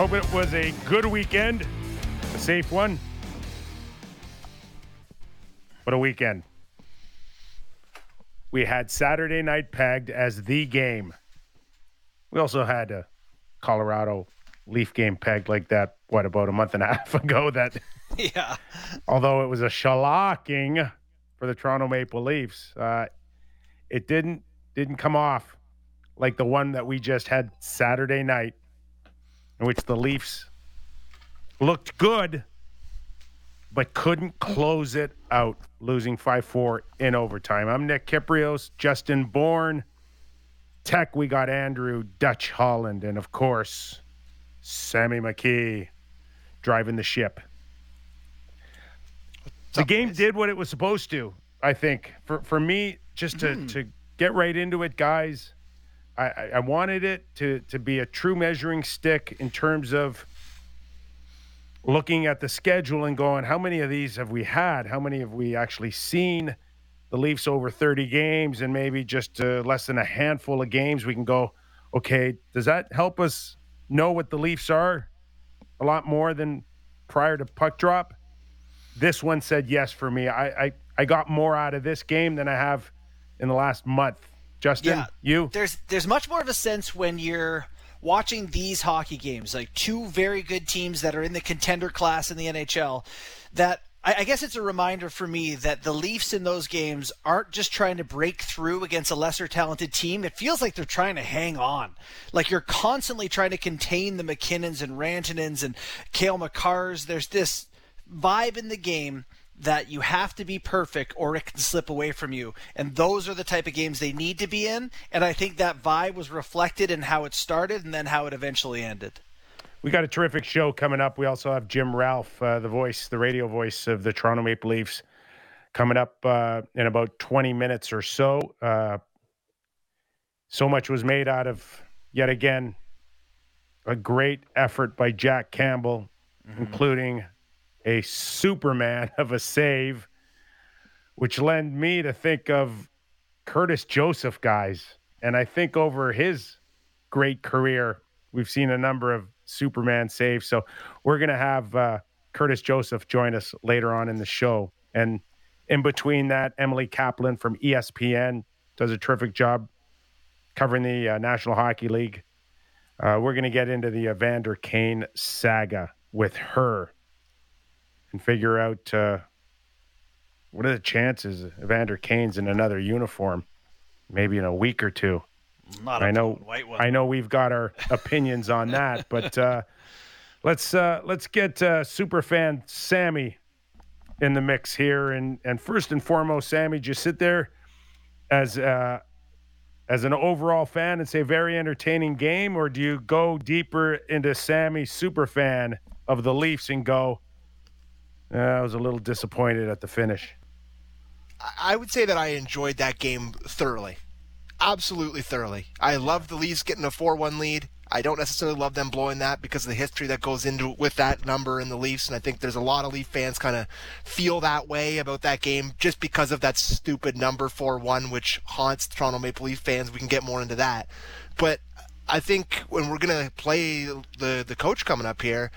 Hope it was a good weekend, a safe one. What a weekend. We had Saturday night pegged as the game. We also had a Colorado Leaf game pegged like that, what, about a month and a half ago? That, Yeah. although it was a shellacking for the Toronto Maple Leafs, uh, it didn't didn't come off like the one that we just had Saturday night, in which the Leafs looked good, but couldn't close it out, losing 5 4 in overtime. I'm Nick Kypreos, Justin Bourne. Tech, we got Andrew Dutch Holland, and of course, Sammy McKee driving the ship. The game did what it was supposed to, I think. For for me, just to, to get right into it, guys, I, I, wanted it to, to be a true measuring stick in terms of looking at the schedule and going, how many of these have we had? How many have we actually seen? The Leafs over 30 games and maybe just uh, less than a handful of games. We can go, okay, does that help us know what the Leafs are a lot more than prior to puck drop? This one said yes for me. I, I, I got more out of this game than I have in the last month. Justin, Yeah. you? There's there's much more of a sense when you're watching these hockey games, like two very good teams that are in the contender class in the NHL, that I, I guess it's a reminder for me that the Leafs in those games aren't just trying to break through against a lesser talented team. It feels like they're trying to hang on. Like you're constantly trying to contain the MacKinnons and Rantanens and Cale Makars. There's this vibe in the game that you have to be perfect or it can slip away from you. And those are the type of games they need to be in. And I think that vibe was reflected in how it started and then how it eventually ended. We got a terrific show coming up. We also have Jim Ralph, uh, the voice, the radio voice of the Toronto Maple Leafs, coming up uh, in about 20 minutes or so. Uh, so much was made out of, yet again, a great effort by Jack Campbell, including a Superman of a save, which led me to think of Curtis Joseph, guys. And I think over his great career, we've seen a number of Superman saves. So we're going to have uh, Curtis Joseph join us later on in the show. And in between that, Emily Kaplan from ESPN does a terrific job covering the uh, National Hockey League. Uh, we're going to get into the Evander Kane saga with her and figure out uh, what are the chances Evander Kane's in another uniform, maybe in a week or two. Not I know, white one. I know we've got our opinions on that, but uh, let's uh, let's get uh, superfan Sammy in the mix here, and and first and foremost, Sammy, just sit there as uh, as an overall fan and say very entertaining game, or do you go deeper into Sammy superfan of the Leafs and go, "Uh, I was a little disappointed at the finish. I would say that I enjoyed that game thoroughly. Absolutely thoroughly. I love the Leafs getting a 4 1 lead. I don't necessarily love them blowing that because of the history that goes into with that number in the Leafs, and I think there's a lot of Leaf fans kind of feel that way about that game just because of that stupid number 4-1, which haunts Toronto Maple Leaf fans. We can get more into that, but I think when we're gonna play the the coach coming up here,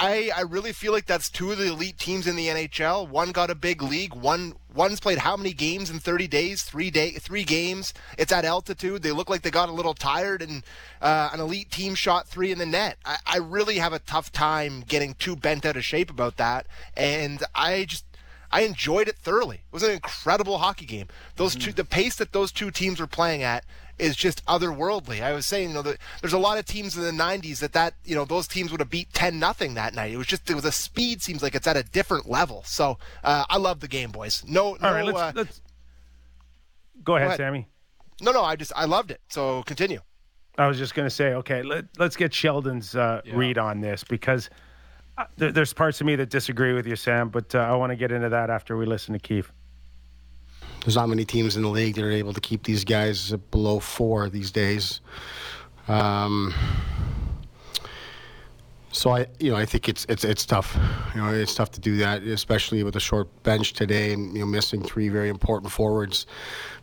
I, I really feel like that's two of the elite teams in the NHL. One got a big league. One one's played how many games in 30 days? Three day, three games. It's at altitude. They look like they got a little tired, and uh, an elite team shot three in the net. I, I really have a tough time getting too bent out of shape about that, and I just I enjoyed it thoroughly. It was an incredible hockey game. Those two, the pace that those two teams were playing at is just otherworldly. I was saying, you know, that there's a lot of teams in the '90s that that you know those teams would have beat 10 nothing that night. It was just it was a speed seems like it's at a different level. So uh, I love the game, boys. No, no, All right, let's uh, let's go ahead, ahead. Sammy. no, no. I just I loved it. So continue. I was just going to say, okay, let, let's get Sheldon's uh, read on this because uh, there, there's parts of me that disagree with you, Sam, but uh, I want to get into that after we listen to Keefe. There's not many teams in the league that are able to keep these guys below four these days. Um, So I, you know, I think it's it's it's tough. You know, it's tough to do that, especially with a short bench today, and you know, missing three very important forwards,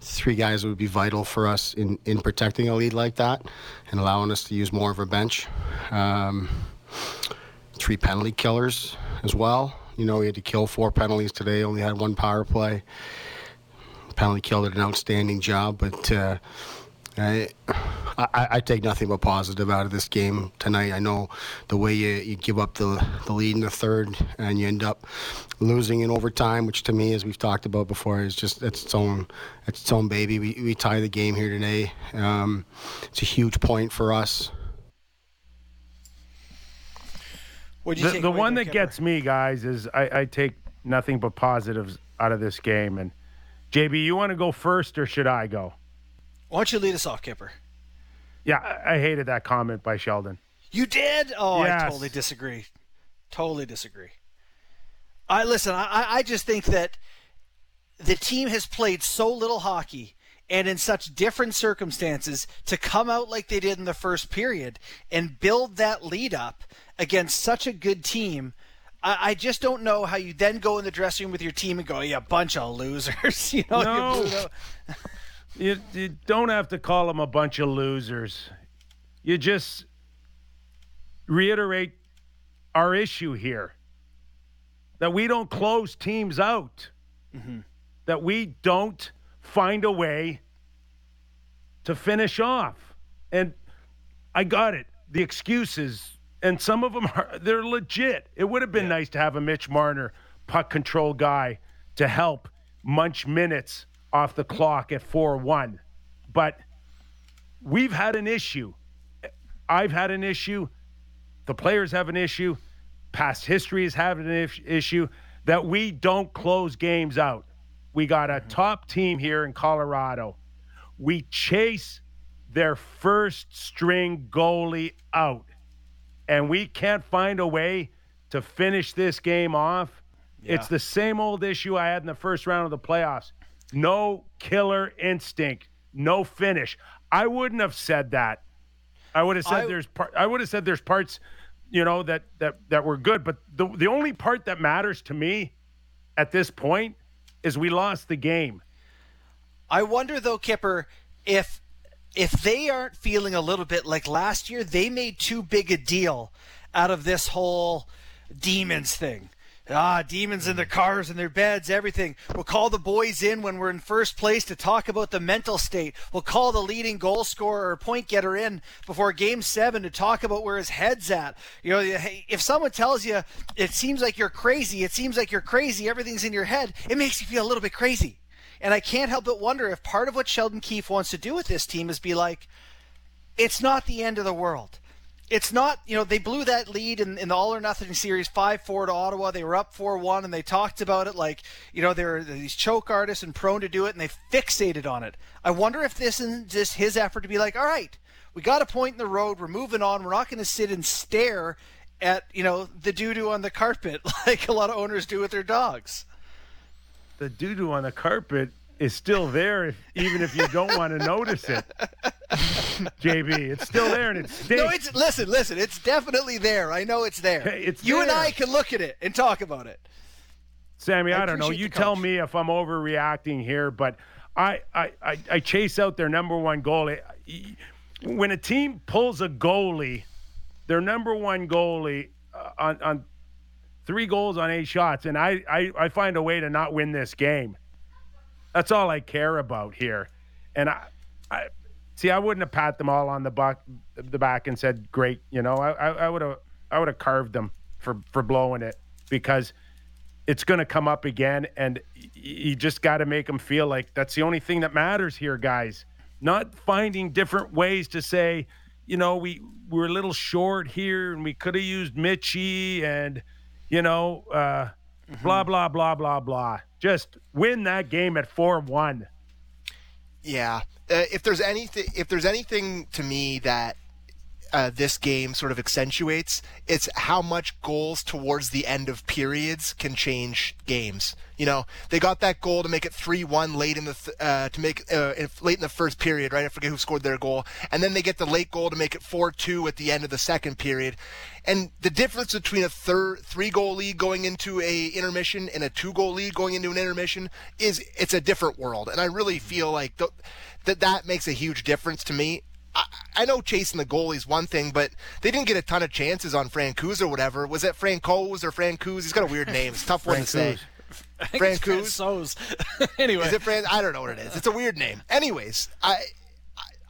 three guys would be vital for us in in protecting a lead like that, and allowing us to use more of our bench. Um, three penalty killers as well. You know, we had to kill four penalties today. Only had one power play. Penalty kill did an outstanding job, but. Uh, I, I, I, take nothing but positive out of this game tonight. I know the way you, you give up the, the lead in the third and you end up losing in overtime, which to me, as we've talked about before, is just it's its own it's its own baby. We, we tie the game here today. Um, it's a huge point for us. The, the one that gets me, guys, is I, I take nothing but positives out of this game. And JB, you want to go first, or should I go? Why don't you lead us off, Kipper? Yeah, I, I hated that comment by Sheldon. You did? Oh, yes. I totally disagree. Totally disagree. I listen. I, I just think that the team has played so little hockey and in such different circumstances to come out like they did in the first period and build that lead up against such a good team. I, I just don't know how you then go in the dressing room with your team and go, "Yeah, bunch of losers." you know, no. You, you don't have to call them a bunch of losers. You just reiterate our issue here that we don't close teams out, mm-hmm. that we don't find a way to finish off. And I got it. The excuses, and some of them are they're legit. It would have been yeah. nice to have a Mitch Marner puck control guy to help munch minutes off the clock at 4 1. But we've had an issue. I've had an issue. The players have an issue. Past history is having an issue that we don't close games out. We got a mm-hmm. top team here in Colorado. We chase their first string goalie out, and we can't find a way to finish this game off. Yeah. It's the same old issue I had in the first round of the playoffs no killer instinct, no finish. I wouldn't have said that. I would have said I, there's part. I would have said there's parts, you know, that that that were good. But the the only part that matters to me at this point is we lost the game. I wonder though, Kipper, if if they aren't feeling a little bit like last year, they made too big a deal out of this whole demons thing. Ah, demons in their cars and their beds, everything. We'll call the boys in when we're in first place to talk about the mental state. We'll call the leading goal scorer or point getter in before game seven to talk about where his head's at. You know, if someone tells you it seems like you're crazy, it seems like you're crazy, everything's in your head, it makes you feel a little bit crazy. And I can't help but wonder if part of what Sheldon Keefe wants to do with this team is be like, it's not the end of the world it's not, you know, they blew that lead in, in the All or Nothing series 5 4 to Ottawa. They were up 4 1, and they talked about it like, you know, they're these choke artists and prone to do it, and they fixated on it. I wonder if this is just his effort to be like, all right, we got a point in the road. We're moving on. We're not going to sit and stare at, you know, the doo doo on the carpet like a lot of owners do with their dogs. The doo doo on the carpet is still there, even if you don't want to notice it. JB, it's still there and it stinks. No, it's listen, listen. It's definitely there. I know it's there. Hey, it's you there. and I can look at it and talk about it. Sammy, I, I don't know. You tell me if I'm overreacting here, but I, I, I, I chase out their number one goalie. When a team pulls a goalie, their number one goalie uh, on, on three goals on eight shots, and I, I, I find a way to not win this game. That's all I care about here. And I, I see. I wouldn't have pat them all on the back, the back, and said, "Great." You know, I would have, I would have carved them for for blowing it because it's going to come up again, and you just got to make them feel like that's the only thing that matters here, guys. Not finding different ways to say, you know, we we're a little short here, and we could have used Mitchy, and you know, uh, mm-hmm. blah blah blah blah blah just win that game at four one. Yeah, uh, if there's anything, if there's anything to me that uh, this game sort of accentuates. It's how much goals towards the end of periods can change games. You know, they got that goal to make it three-one late in the th- uh, to make uh, late in the first period, right? I forget who scored their goal, and then they get the late goal to make it four-two at the end of the second period. And the difference between a third three-goal lead going into a intermission and a two-goal lead going into an intermission is it's a different world. And I really feel like th- that that makes a huge difference to me. I, I know chasing the goalie is one thing, but they didn't get a ton of chances on Francouz or whatever. Was it Francouz or Francouz? He's got a weird name. It's a tough one to say. Francouz. So's. anyway, Is it Fran? I don't know what it is. It's a weird name. Anyways, I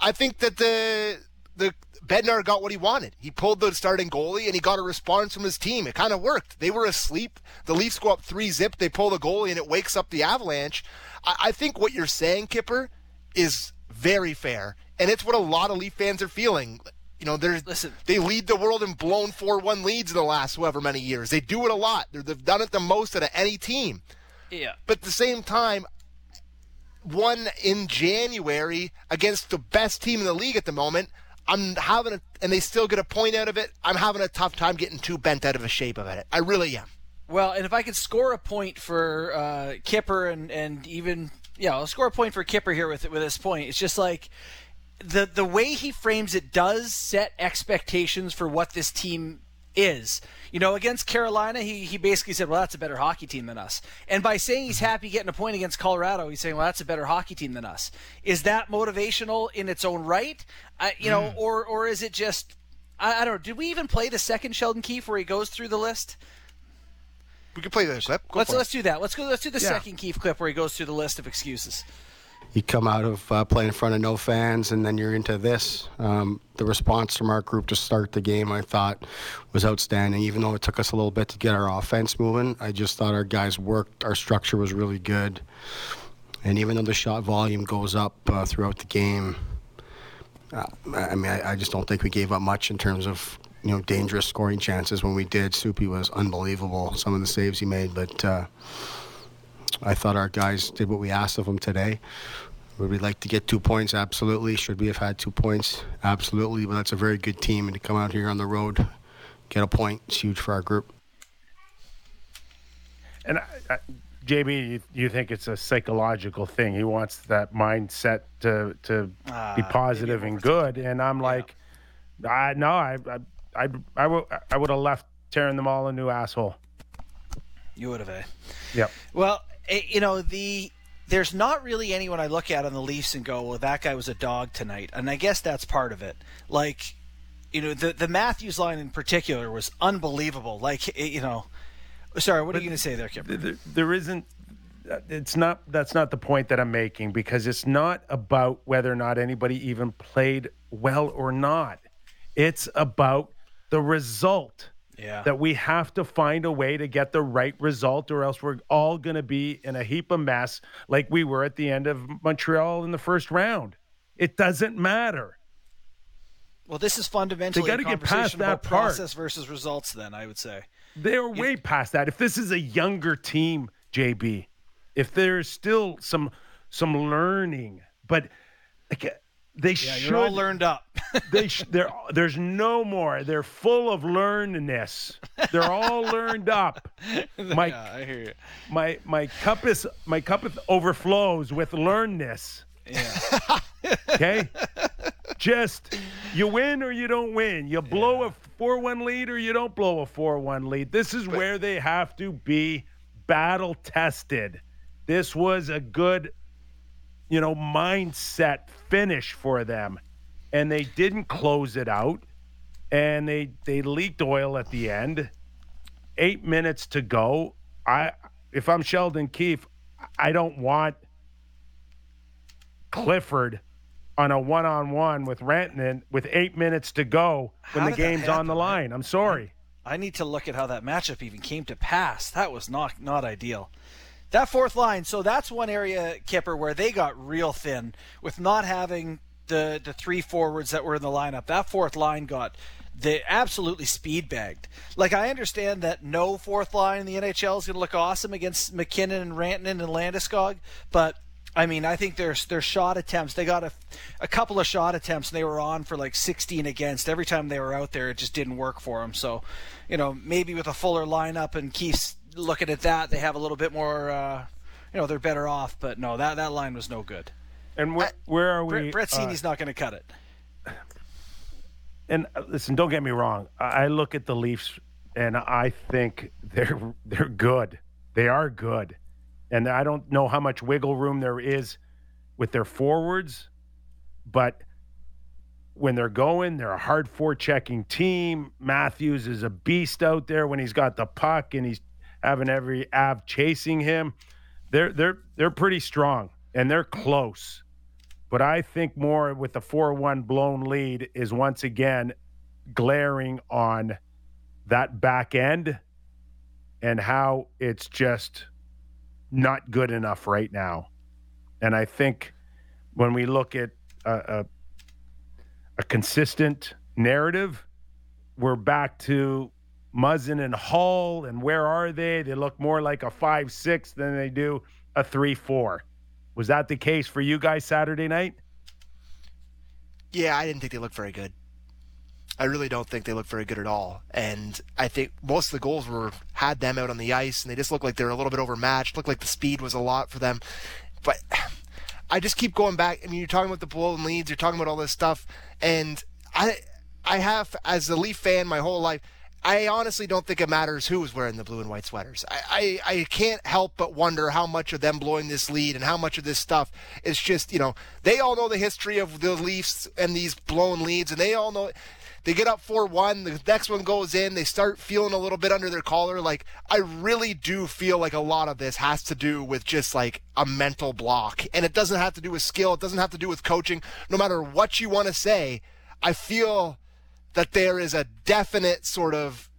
I think that the the Bednar got what he wanted. He pulled the starting goalie and he got a response from his team. It kind of worked. They were asleep. The Leafs go up three zip. They pull the goalie and it wakes up the Avalanche. I, I think what you're saying, Kipper, is very fair, and it's what a lot of Leaf fans are feeling. You know, they're, Listen. they lead the world in blown 4 1 leads in the last however many years. They do it a lot. They're, they've done it the most out of any team. yeah. But at the same time, one in January against the best team in the league at the moment, I'm having a, and they still get a point out of it. I'm having a tough time getting too bent out of a shape about it. I really am. Well, and if I could score a point for uh, Kipper and, and even yeah, I'll score a point for Kipper here with with this point. It's just like the the way he frames it does set expectations for what this team is. You know, against Carolina, he, he basically said, "Well, that's a better hockey team than us." And by saying he's happy getting a point against Colorado, he's saying, "Well, that's a better hockey team than us." Is that motivational in its own right? Uh, you know, or or is it just I, I don't know. Did we even play the second Sheldon Keefe where he goes through the list? We can play this clip. Go Let's let's do that. Let's go. Let's do the Yeah. second Keefe clip where he goes through the list of excuses. You come out of uh, playing in front of no fans and then you're into this. Um, the response from our group to start the game, I thought, was outstanding. Even though it took us a little bit to get our offense moving, I just thought our guys worked. Our structure was really good. And even though the shot volume goes up uh, throughout the game, uh, I mean, I, I just don't think we gave up much in terms of you know dangerous scoring chances. When we did, Soupy was unbelievable. Some of the saves he made, but. Uh, I thought our guys did what we asked of them today. Would we like to get two points? Absolutely. Should we have had two points? Absolutely. But that's a very good team, and to come out here on the road, get a point, it's huge for our group. And I, I, JB, you, you think it's a psychological thing? He wants that mindset to to Ah, be maybe positive I'm and good. And I'm like, I no, I I I I would I would have left tearing them all a new asshole. You would have, eh? Yep. Well, eh, you know the there's not really anyone I look at on the Leafs and go, well, that guy was a dog tonight, and I guess that's part of it. Like, you know, the the Matthews line in particular was unbelievable. Like, you know, sorry, what are you going to say there, Kipper? there, there isn't uh, it's not that's not the point that I'm making because it's not about whether or not anybody even played well or not. It's about the result. Yeah. That we have to find a way to get the right result or else we're all going to be in a heap of mess like we were at the end of Montreal in the first round. It doesn't matter. Well, this is fundamentally gotta a get past that about part. process versus results. Then I would say. They're way past that. If this is a younger team, JB, if there's still some some learning, but like they Yeah, should all learned up. They sh- there there's no more. They're full of learnedness. They're all learned up. My I hear you. my my cup is my cup overflows with learnedness. Yeah. Okay? Just you win or you don't win. You blow a 4 1 lead or you don't blow a 4 1 lead. This is where they have to be battle tested. This was a good, you know, mindset finish for them. And they didn't close it out. And they they leaked oil at the end. Eight minutes to go. I if I'm Sheldon Keefe, I don't want Clifford on a one-on-one with Rantanen with eight minutes to go when How the game's on the line. I'm sorry. I need to look at how that matchup even came to pass. That was not not ideal. That fourth line, so that's one area, Kipper, where they got real thin with not having the the three forwards that were in the lineup. That fourth line got they absolutely speed bagged. Like I understand that no fourth line in the NHL is going to look awesome against MacKinnon and Rantanen and Landeskog, but I mean, I think their their shot attempts. They got a, a couple of shot attempts, and they were on for like 16 against. Every time they were out there, it just didn't work for them. So, you know, maybe with a fuller lineup and Keefe's looking at that, they have a little bit more. Uh, you know, they're better off. But no, that that line was no good. And where, where are we? Brett, Brett uh, not going to cut it. And uh, listen, don't get me wrong. I look at the Leafs and I think they're they're good. They are good. And I don't know how much wiggle room there is with their forwards, but when they're going, they're a hard forechecking team. Matthews is a beast out there when he's got the puck and he's having every av chasing him. They're they're they're pretty strong and they're close. But I think more with the 4-1 blown lead is once again glaring on that back end and how it's just not good enough right now. And I think when we look at a, a, a consistent narrative, we're back to Muzzin and Holl, and where are they? They look more like a five six than they do a three four. Was that the case for you guys Saturday night? Yeah, I didn't think they looked very good. I really don't think they looked very good at all. And I think most of the goals were had them out on the ice, and they just looked like they're a little bit overmatched. Looked like the speed was a lot for them, but I just keep going back. I mean, you're talking about the blown leads, you're talking about all this stuff, and I, I have as a Leaf fan my whole life. I honestly don't think it matters who is wearing the blue and white sweaters. I, I, I, can't help but wonder how much of them blowing this lead and how much of this stuff is just, you know, they all know the history of the Leafs and these blown leads, and they all know they get up 4 1. The next one goes in. They start feeling a little bit under their collar. Like, I really do feel like a lot of this has to do with just like a mental block. And it doesn't have to do with skill. It doesn't have to do with coaching. No matter what you want to say, I feel that there is a definite sort of,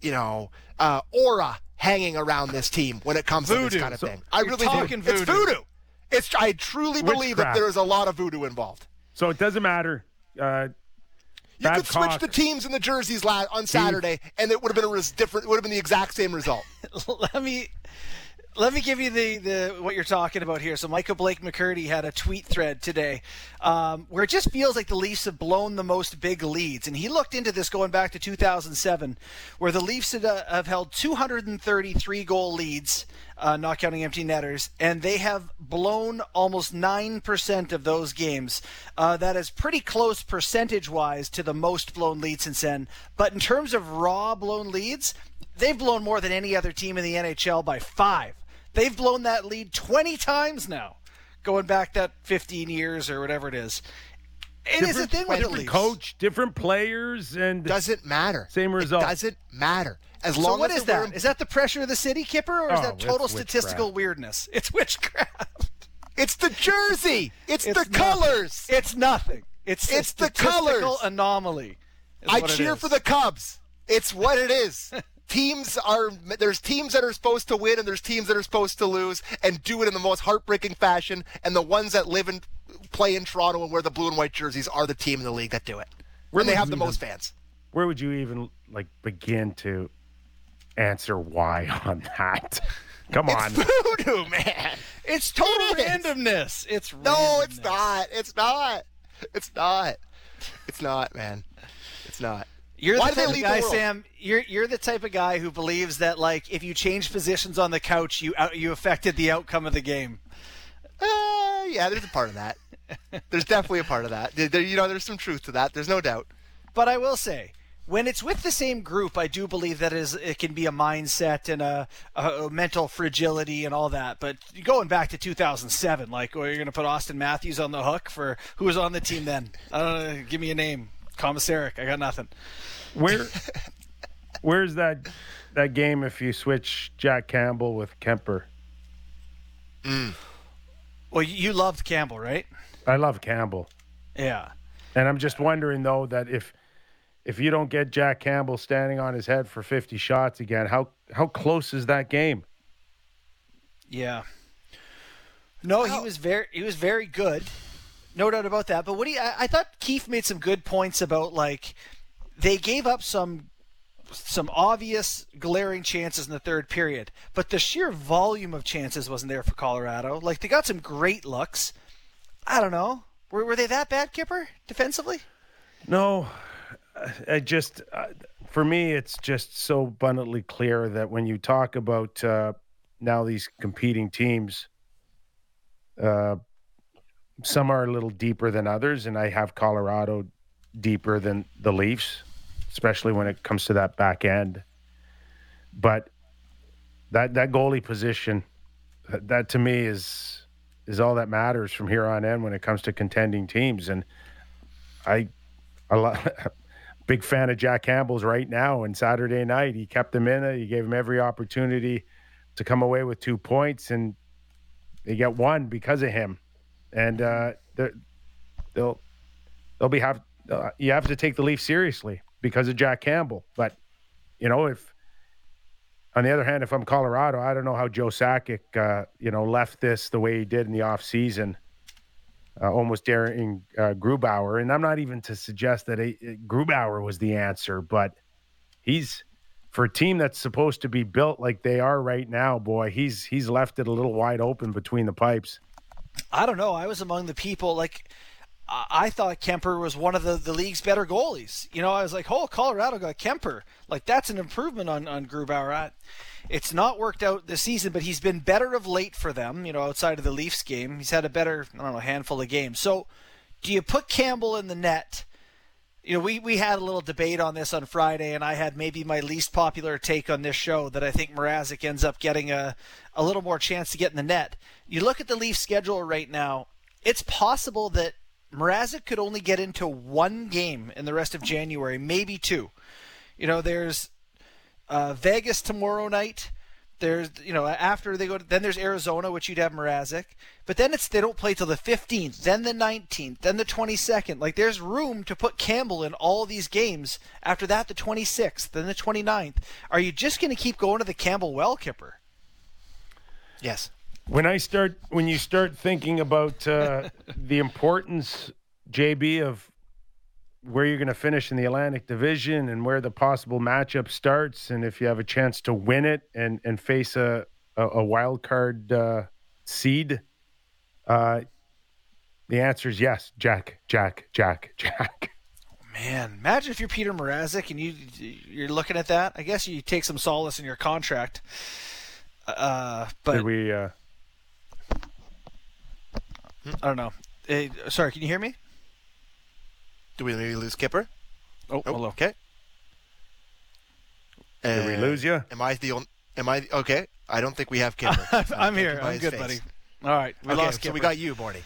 you know, uh, aura hanging around this team when it comes voodoo. to this kind of so thing. I really do. Voodoo. It's voodoo. It's I truly believe that there is a lot of voodoo involved. So it doesn't matter. Uh, you could switch the teams and the jerseys la- on Saturday, and it would have been a res- different. It would have been the exact same result. Let me let me give you the, the what you're talking about here. So Micah Blake McCurdy had a tweet thread today um, where it just feels like the Leafs have blown the most big leads, and he looked into this going back to 2007, where the Leafs had, uh, have held 233 goal leads, uh, not counting empty netters, and they have blown almost nine percent of those games. Uh, that is pretty close percentage-wise to the most blown leads since then. But in terms of raw blown leads, they've blown more than any other team in the NHL by five. They've blown that lead 20 times now, going back that 15 years or whatever it is. It different, is a thing with different coach, different players, and doesn't matter. Same result. It doesn't matter. As long what as is that? Is that the pressure of the city, Kipper, or is oh, that total statistical weirdness? It's witchcraft. It's the jersey. It's, it's the nothing. colors. It's nothing. It's it's the colors anomaly. I cheer for the Cubs. It's what it is. teams are there's teams that are supposed to win and there's teams that are supposed to lose and do it in the most heartbreaking fashion and the ones that live and play in Toronto and wear the blue and white jerseys are the team in the league that do it. Where they have the most fans. Where would you even like begin to answer why on that? Come on. It's voodoo, man. It's total it randomness. It's randomness. No, it's not. It's not. It's not. It's not, man. It's not. You're Why the type of guy, Sam. You're you're the type of guy who believes that like if you change positions on the couch, you out, you affected the outcome of the game. Uh, yeah, there's a part of that. there's definitely a part of that. There, you know, there's some truth to that. There's no doubt. But I will say, when it's with the same group, I do believe that is it can be a mindset and a, a, mental fragility and all that. But going back to 2007, like, oh, you're going to put Auston Matthews on the hook for who was on the team then? Uh, give me a name. Commissaric. I got nothing. Where where's that that game if you switch Jack Campbell with Kuemper? Mm. Well, you loved Campbell, right? I love Campbell. Yeah. And I'm just wondering though that if if you don't get Jack Campbell standing on his head for 50 shots again, how how close is that game? Yeah. No, he was very he was very good. No doubt about that. But what do you, I, I thought Keefe made some good points about like they gave up some some obvious glaring chances in the third period, but the sheer volume of chances wasn't there for Colorado. Like they got some great looks. I don't know. Were, were they that bad, Kipper, defensively? No, I just uh, for me, it's just so abundantly clear that when you talk about uh, now these competing teams, uh, some are a little deeper than others, and I have Colorado deeper than the Leafs especially when it comes to that back end. But that that goalie position, that, that to me is is all that matters from here on in when it comes to contending teams. And I, a lot, big fan of Jack Campbell's right now. And Saturday night, he kept them in it. He gave them every opportunity to come away with two points, and they get one because of him. And uh, they'll they'll be have uh, you have to take the Leafs seriously because of Jack Campbell. But you know, if on the other hand, if I'm Colorado, I don't know how Joe Sakic, uh, you know, left this the way he did in the off season, uh, almost daring uh, Grubauer. And I'm not even to suggest that a, a Grubauer was the answer, but he's for a team that's supposed to be built like they are right now. Boy, he's he's left it a little wide open between the pipes. I don't know. I was among the people like I thought Kuemper was one of the, the league's better goalies. You know, I was like, oh, Colorado got Kuemper. Like, that's an improvement on, on Grubauer. It's not worked out this season, but he's been better of late for them, you know, outside of the Leafs game. He's had a better, I don't know, handful of games. So, do you put Campbell in the net? You know, we, we had a little debate on this on Friday, and I had maybe my least popular take on this show that I think Mrazek ends up getting a, a little more chance to get in the net. You look at the Leaf schedule right now, it's possible that Mrazek could only get into one game in the rest of January, maybe two. You know, there's uh, Vegas tomorrow night. There's, you know, after they go, to, then there's Arizona, which you'd have Mrazek, but then it's they don't play till the 15th, then the 19th, then the 22nd. Like there's room to put Campbell in all these games. After that, the 26th, then the 29th. Are you just going to keep going to the Campbell well kipper? Yes when I start when you start thinking about uh, the importance, JB, of where you're going to finish in the Atlantic Division and where the possible matchup starts, and if you have a chance to win it and and face a a, a wild card uh, seed, uh, the answer is yes, Jack, Jack, Jack, Jack. Man, imagine if you're Peter Mrazek and you you're looking at that. I guess you take some solace in your contract. Uh, but Did we. Uh, I don't know. Hey, sorry, can you hear me? Do we maybe lose Kipper? Oh, oh hello. Okay. Did we lose you? Am I the only? Am I okay? I don't think we have Kipper. I'm here. I'm good, face. buddy. All right, we okay, lost Kipper. So we got you, Morty.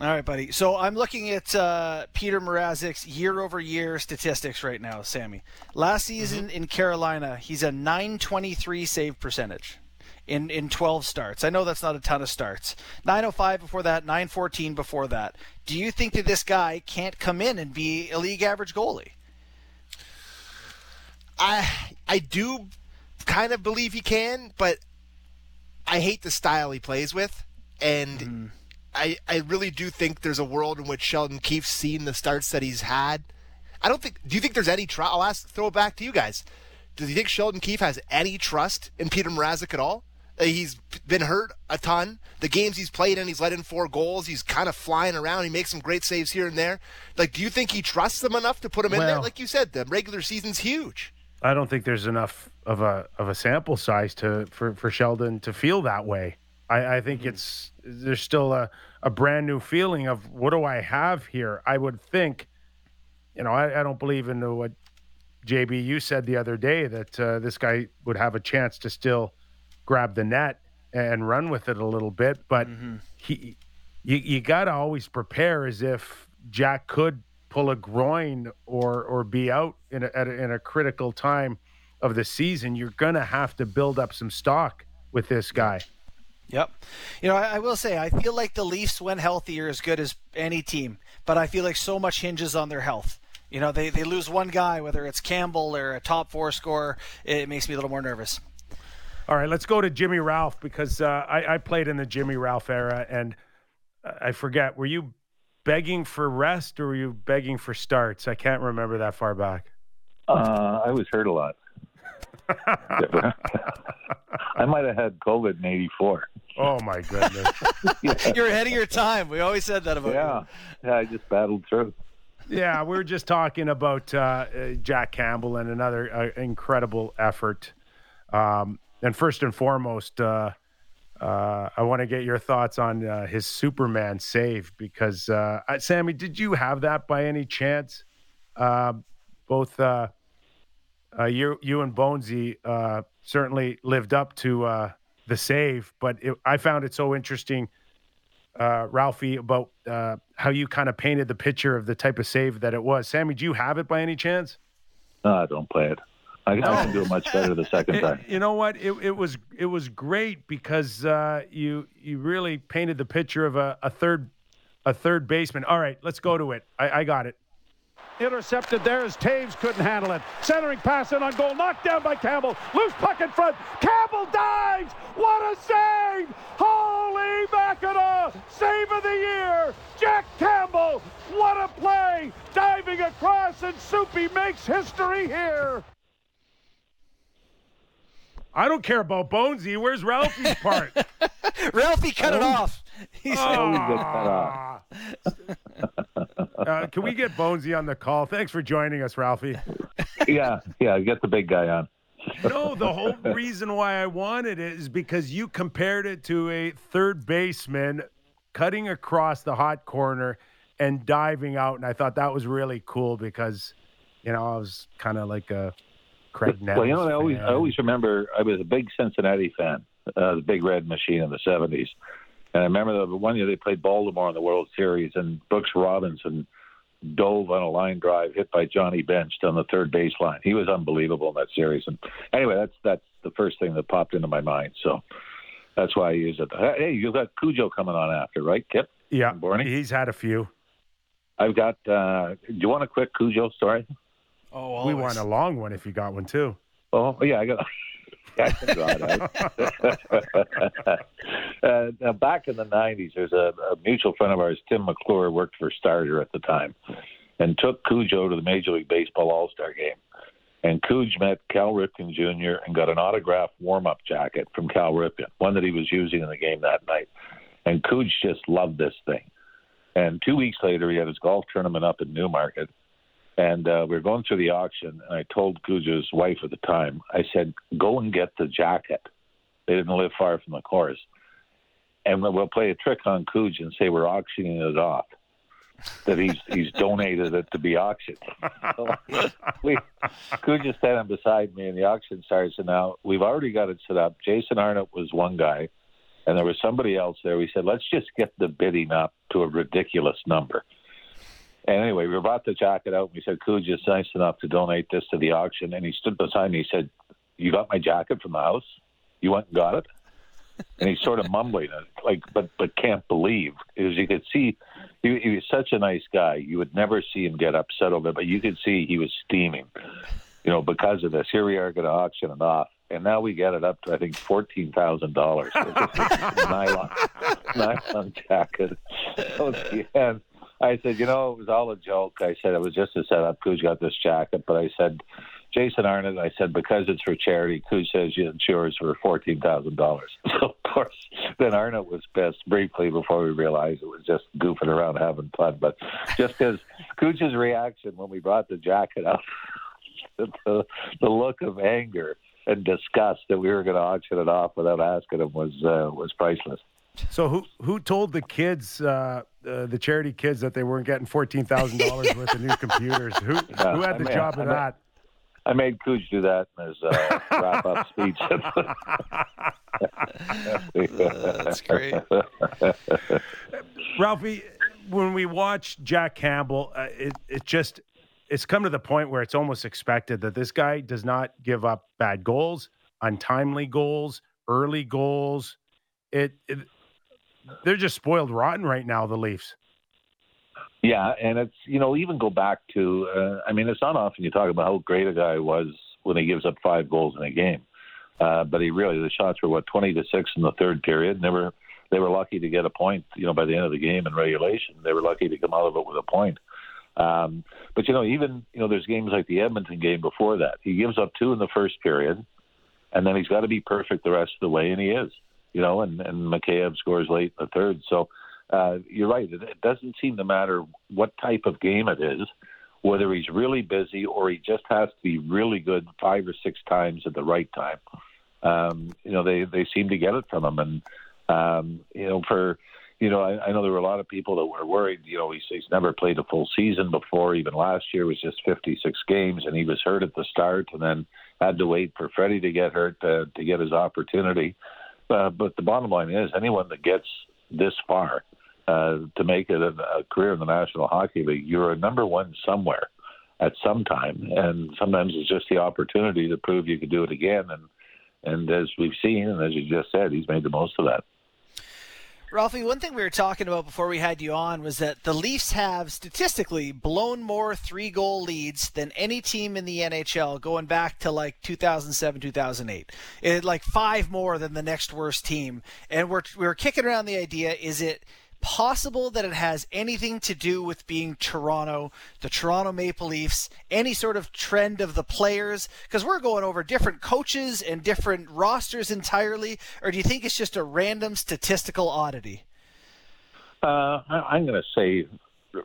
All right, buddy. So I'm looking at uh, Peter Mrazek's year-over-year statistics right now, Sammy. Last season mm-hmm. in Carolina, he's a 923 save percentage in, in 12 starts. I know that's not a ton of starts. 905 before that, 914 before that. Do you think that this guy can't come in and be a league average goalie? I I do kind of believe he can, but I hate the style he plays with, and mm. I I really do think there's a world in which Sheldon Keefe's seen the starts that he's had. I don't think. Do you think there's any trust? I'll ask. Throw it back to you guys. Do you think Sheldon Keefe has any trust in Peter Mrazek at all? Uh, he's been hurt a ton. The games he's played in, he's let in four goals. He's kind of flying around. He makes some great saves here and there. Like, do you think he trusts them enough to put him well, in there? Like you said, the regular season's huge. I don't think there's enough of a of a sample size to for, for Sheldon to feel that way. I, I think mm-hmm. it's there's still a, a brand new feeling of what do I have here? I would think, you know, I, I don't believe in what JB you said the other day that uh, this guy would have a chance to still grab the net and run with it a little bit. But mm-hmm. he, you, you got to always prepare as if Jack could pull a groin or or be out in a, a, in a critical time of the season. You're going to have to build up some stock with this guy. Yep. You know, I, I, will say I feel like the Leafs, when healthy, are as good as any team, but I feel like so much hinges on their health. You know, they, they lose one guy, whether it's Campbell or a top four scorer, it makes me a little more nervous. All right, let's go to Jimmy Ralph because uh, I, I, played in the Jimmy Ralph era, and I forget. Were you begging for rest or were you begging for starts? I can't remember that far back. Uh, I was hurt a lot. I might have had COVID in '84. Oh my goodness! You're ahead of your time. We always said that about Yeah, you. yeah. I just battled through. yeah, we were just talking about uh, uh, Jack Campbell and another uh, incredible effort. Um, and first and foremost, uh, uh, I want to get your thoughts on uh, his Superman save because, uh, Sammy, did you have that by any chance? Uh, both uh, uh, you, you and Bonesy uh, certainly lived up to the save, but it, I found it so interesting Ralphie, about how you kind of painted the picture of the type of save that it was. Sammy, do you have it by any chance? No, I don't play it. I, I can do it much better the second It- time. you know what? It, it was it was great because uh, you you really painted the picture of a, a third a third baseman. All right, let's go to it. I, I got it. Intercepted there as Toews couldn't handle it. Centering pass in on goal, knocked down by Campbell. Loose puck in front. Campbell dives. What a save! Holy Mackinaw! Save of the year! Jack Campbell! What a play! Diving across, and Soupy makes history here. I don't care about Bonesy. Where's Ralphie's part? Ralphie cut it off. He's always get cut off. uh, can we get Bonesy on the call? Thanks for joining us, Ralphie. yeah, yeah. Get the big guy on. No, the whole reason why I wanted it is because you compared it to a third baseman cutting across the hot corner and diving out, and I thought that was really cool because, you know, I was kind of like a Graig Nettles. Well, you know, I always, fan. I always remember I was a big Cincinnati fan, uh, the Big Red Machine in the '70s, and I remember the one year they played Baltimore in the World Series, and Brooks Robinson dove on a line drive hit by Johnny Bench on the third baseline. He was unbelievable in that series. And anyway, that's that's the first thing that popped into my mind. So that's why I use it. Hey, you've got Cujo coming on after, right, Kip? yeah, Borny? he's had a few. I've got. Uh, do you want a quick Cujo story? Oh, We want a long one if you got one too. Oh yeah, I got. Yeah, I can draw it out. uh, now, back in the '90s, there's a, a mutual friend of ours, Tim McClure, worked for Starter at the time, and took Cujo to the Major League Baseball All Star Game. And Cuj met Cal Ripken Jr. and got an autographed warm-up jacket from Cal Ripken, one that he was using in the game that night. And Cuj just loved this thing. And two weeks later, he had his golf tournament up in Newmarket, and uh, we were going through the auction, and I told Cujo's wife at the time, I said, "Go and get the jacket." They didn't live far from the course, and we'll play a trick on Cuj and say we're auctioning it off. That he's he's donated it to be auctioned. So we Cuj standing beside me, and the auction starts. And now we've already got it set up. Jason Arnott was one guy, and there was somebody else there. We said, let's just get the bidding up to a ridiculous number. And anyway, we brought the jacket out. And we said, Cooj is nice enough to donate this to the auction. And he stood beside me. He said, You got my jacket from the house? You went and got it? And he's sort of mumbling it, like, but but can't believe. Because you could see he, he was such a nice guy. You would never see him get upset over it, but you could see he was steaming, you know, because of this. Here we are going to auction it off. And now we get it up to, I think, $14,000. nylon, nylon jacket. The end, I said, you know, it was all a joke. I said it was just a setup. Cooj got this jacket, but I said, Jason Arnott, I said because it's for charity. Cooj says it's yours for fourteen thousand dollars. So of course, then Arnott was pissed briefly before we realized it was just goofing around having fun. But just because Cooj's reaction when we brought the jacket up, the, the look of anger and disgust that we were going to auction it off without asking him was uh, was priceless. So who who told the kids, uh, uh, the charity kids, that they weren't getting fourteen thousand dollars worth of new computers? Who who had the I mean, job of mean- that? I made Cooj do that in his uh, wrap up speech. That's great. Ralphie, when we watch Jack Campbell, uh, it it just it's come to the point where it's almost expected that this guy does not give up bad goals, untimely goals, early goals. It, it they're just spoiled rotten right now. The Leafs. Yeah, and it's you know even go back to uh, I mean it's not often you talk about how great a guy was when he gives up five goals in a game, uh, but he really the shots were what twenty to six in the third period. Were they were lucky to get a point. You know by the end of the game in regulation, they were lucky to come out of it with a point. Um, but you know, even you know, there's games like the Edmonton game before that. He gives up two in the first period, and then he's got to be perfect the rest of the way, and he is. You know, and and Mikheyev scores late in the third. So uh, you're right. It, it doesn't seem to matter what type of game it is, whether he's really busy or he just has to be really good five or six times at the right time. Um, you know, they they seem to get it from him, and um, you know, for you know, I, I know there were a lot of people that were worried. You know, he's, he's never played a full season before. Even last year was just 56 games, and he was hurt at the start, and then had to wait for Freddie to get hurt to, to get his opportunity. Uh, but the bottom line is, anyone that gets this far uh, to make it a, a career in the National Hockey League, you're a number one somewhere at some time, and sometimes it's just the opportunity to prove you could do it again. And and as we've seen, and as you just said, he's made the most of that. Ralphie, one thing we were talking about before we had you on was that the Leafs have statistically blown more three goal leads than any team in the NHL going back to like 2007, 2008. It had like five more than the next worst team. And we're, we are kicking around the idea is it possible that it has anything to do with being Toronto, the Toronto Maple Leafs, any sort of trend of the players? Because we're going over different coaches and different rosters entirely, or do you think it's just a random statistical oddity? Uh, I'm going to say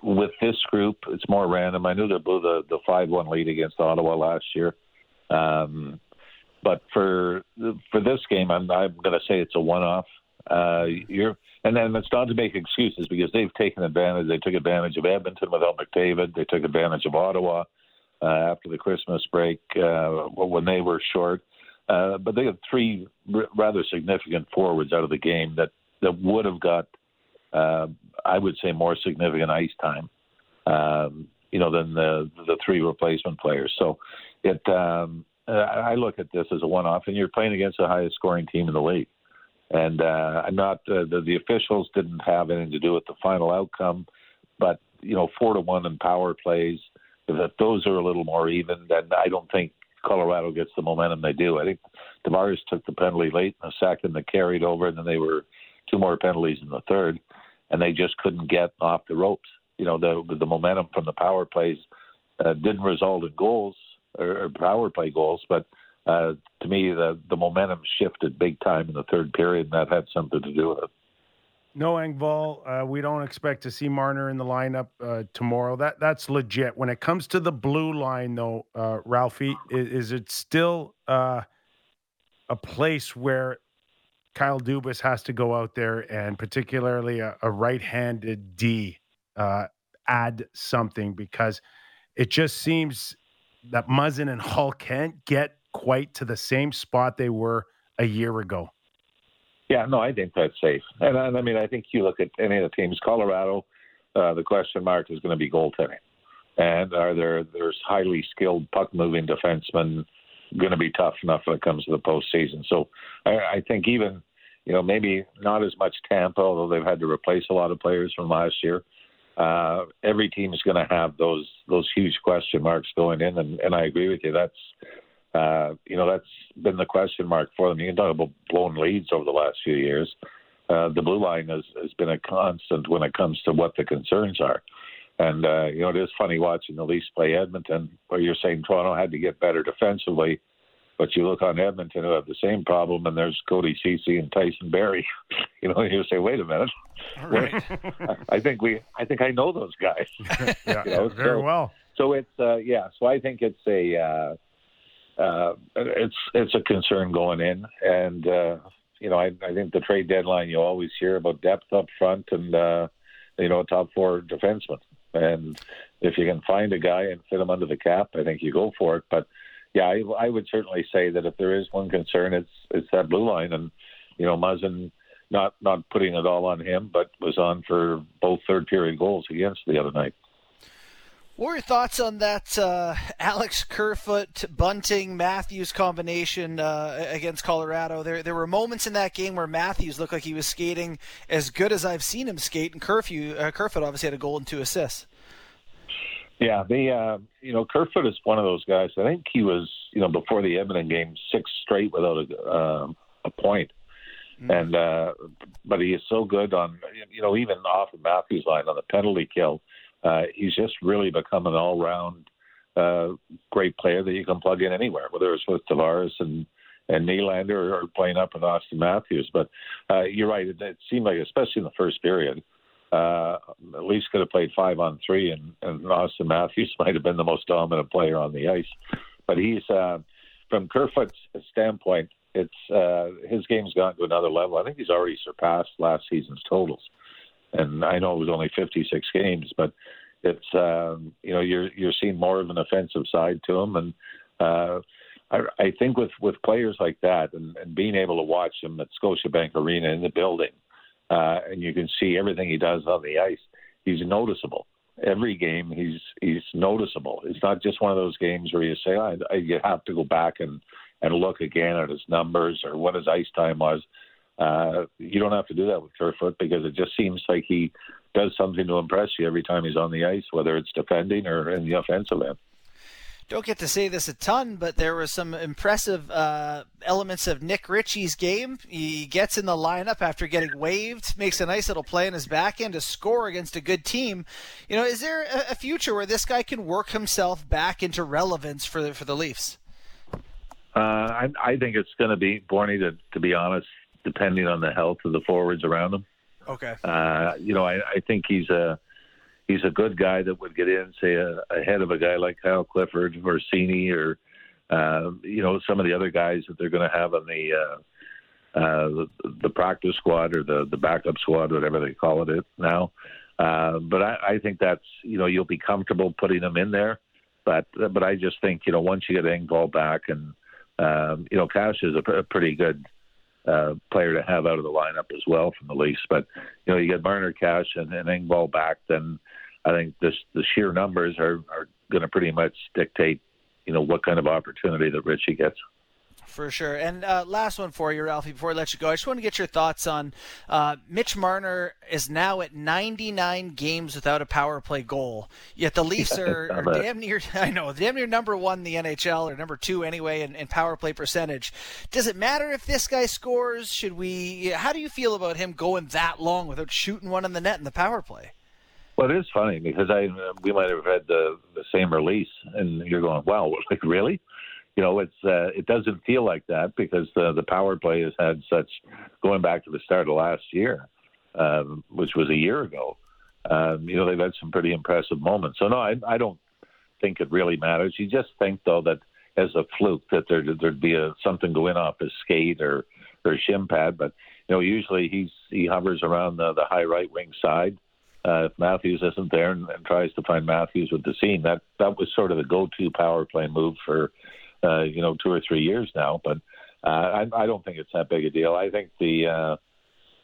with this group, it's more random. I knew they blew the the five one lead against Ottawa last year, um, but for for this game, I'm I'm going to say it's a one off. Uh, you're and then it's not to make excuses because they've taken advantage. They took advantage of Edmonton without McDavid. They took advantage of Ottawa uh, after the Christmas break uh, when they were short. Uh, but they had three r- rather significant forwards out of the game that, that would have got, uh, I would say, more significant ice time, um, you know, than the the three replacement players. So it, um, I look at this as a one-off, and you're playing against the highest scoring team in the league. And uh, I'm not uh, the, the officials didn't have anything to do with the final outcome, but you know four to one in power plays. If those are a little more even, then I don't think Colorado gets the momentum they do. I think Tavares took the penalty late in the second that carried over, and then they were two more penalties in the third, and they just couldn't get off the ropes. You know, the the momentum from the power plays uh, didn't result in goals or, or power play goals, but uh, to me, the the momentum shifted big time in the third period, and that had something to do with it. No, Engvall, uh, we don't expect to see Marner in the lineup uh, tomorrow. That that's legit. When it comes to the blue line, though, uh, Ralphie, is, is, it still uh, a place where Kyle Dubas has to go out there and particularly a, a right-handed D uh, add something because it just seems that Muzzin and Holl can't get quite to the same spot they were a year ago. Yeah, no, I think that's safe. And, and I mean, I think you look at any of the teams, Colorado, uh, the question mark is going to be goaltending. And are there there's highly skilled puck moving defensemen going to be tough enough when it comes to the postseason? So I, I think even you know maybe not as much Tampa, although they've had to replace a lot of players from last year. Uh, every team is going to have those those huge question marks going in, and, and I agree with you. That's uh, you know, that's been the question mark for them. You can talk about blown leads over the last few years. Uh, the blue line has, has been a constant when it comes to what the concerns are. And, uh, you know, it is funny watching the Leafs play Edmonton, where you're saying Toronto had to get better defensively. But you look on Edmonton, who have the same problem, and there's Cody Ceci and Tyson Barrie. You know, you say, "Wait a minute, right. I think we, I think I know those guys." yeah, you know, very so, well. So it's, uh, yeah. So I think it's a, uh, uh, it's it's a concern going in, and uh, you know I, I think the trade deadline you always hear about depth up front and uh, you know top four defensemen, and if you can find a guy and fit him under the cap, I think you go for it. But yeah, I, I would certainly say that if there is one concern, it's it's that blue line, and you know Muzzin not not putting it all on him, but was on for both third period goals against the other night. What are your thoughts on that uh, Alex Kerfoot, Bunting, Matthews combination uh, against Colorado? There, there were moments in that game where Matthews looked like he was skating as good as I've seen him skate, and Kerfoot, uh, Kerfoot obviously had a goal and two assists. Yeah, the uh, you know Kerfoot is one of those guys. I think he was you know before the Edmonton game six straight without a uh, a point. Mm-hmm. and uh, but he is so good on you know even off the Matthews line on the penalty kill uh, he's just really become an all-round uh, great player that you can plug in anywhere, whether it's with Tavares and and Nylander or playing up with Auston Matthews. But uh, you're right; it, it seemed like, especially in the first period, uh, at least could have played five on three, and, and Auston Matthews might have been the most dominant player on the ice. But he's uh, from Kerfoot's standpoint, it's uh, his game's gone to another level. I think he's already surpassed last season's totals, and I know it was only 56 games, but it's um, you know you're you're seeing more of an offensive side to him, and uh, I, I think with with players like that, and, and being able to watch him at Scotiabank Arena in the building, uh, and you can see everything he does on the ice, he's noticeable. Every game, he's he's noticeable. It's not just one of those games where you say, I, I, you have to go back and and look again at his numbers or what his ice time was. Uh, you don't have to do that with Kerfoot because it just seems like he does something to impress you every time he's on the ice, whether it's defending or in the offensive end. Don't get to say this a ton, but there were some impressive uh, elements of Nick Ritchie's game. He gets in the lineup after getting waived, makes a nice little play in his back end to score against a good team. You know, is there a, future where this guy can work himself back into relevance for the, for the Leafs? Uh, I, I think it's going to be Borny to, to be honest, depending on the health of the forwards around him. Okay. Uh, you know, I, I think he's a he's a good guy that would get in, say, a, ahead of a guy like Kyle Clifford or Cini or uh, you know some of the other guys that they're going to have on the, uh, uh, the the practice squad or the the backup squad, whatever they call it now. Uh, but I, I think that's you know you'll be comfortable putting them in there, but but I just think you know once you get Engvall back and um, you know Cash is a, a pretty good uh, player to have out of the lineup as well from the Leafs. But you know, you get Marner, Cash, and, and Engvall back, then I think this the sheer numbers are are going to pretty much dictate, you know, what kind of opportunity that Ritchie gets. For sure. And uh, last one for you, Ralphie, before I let you go. I just want to get your thoughts on uh, Mitch Marner is now at 99 games without a power play goal. Yet the Leafs are, are damn near, I know, damn near number one in the NHL, or number two anyway, in, in power play percentage. Does it matter if this guy scores? Should we, how do you feel about him going that long without shooting one in the net in the power play? Well, it is funny because I we might have had the the same release, and you're going, "Wow, like really?" You know, it's uh, it doesn't feel like that because the power play has had such going back to the start of last year, um, which was a year ago. Um, you know, they've had some pretty impressive moments. So no, I, I don't think it really matters. You just think though that as a fluke that there there'd be a something going off his skate or or shin pad, but you know, usually he's he hovers around the, the high right wing side. Uh, if Matthews isn't there and, and tries to find Matthews with the seam, that that was sort of the go-to power play move for uh, you know, two or three years now. But uh, I, I don't think it's that big a deal. I think the uh,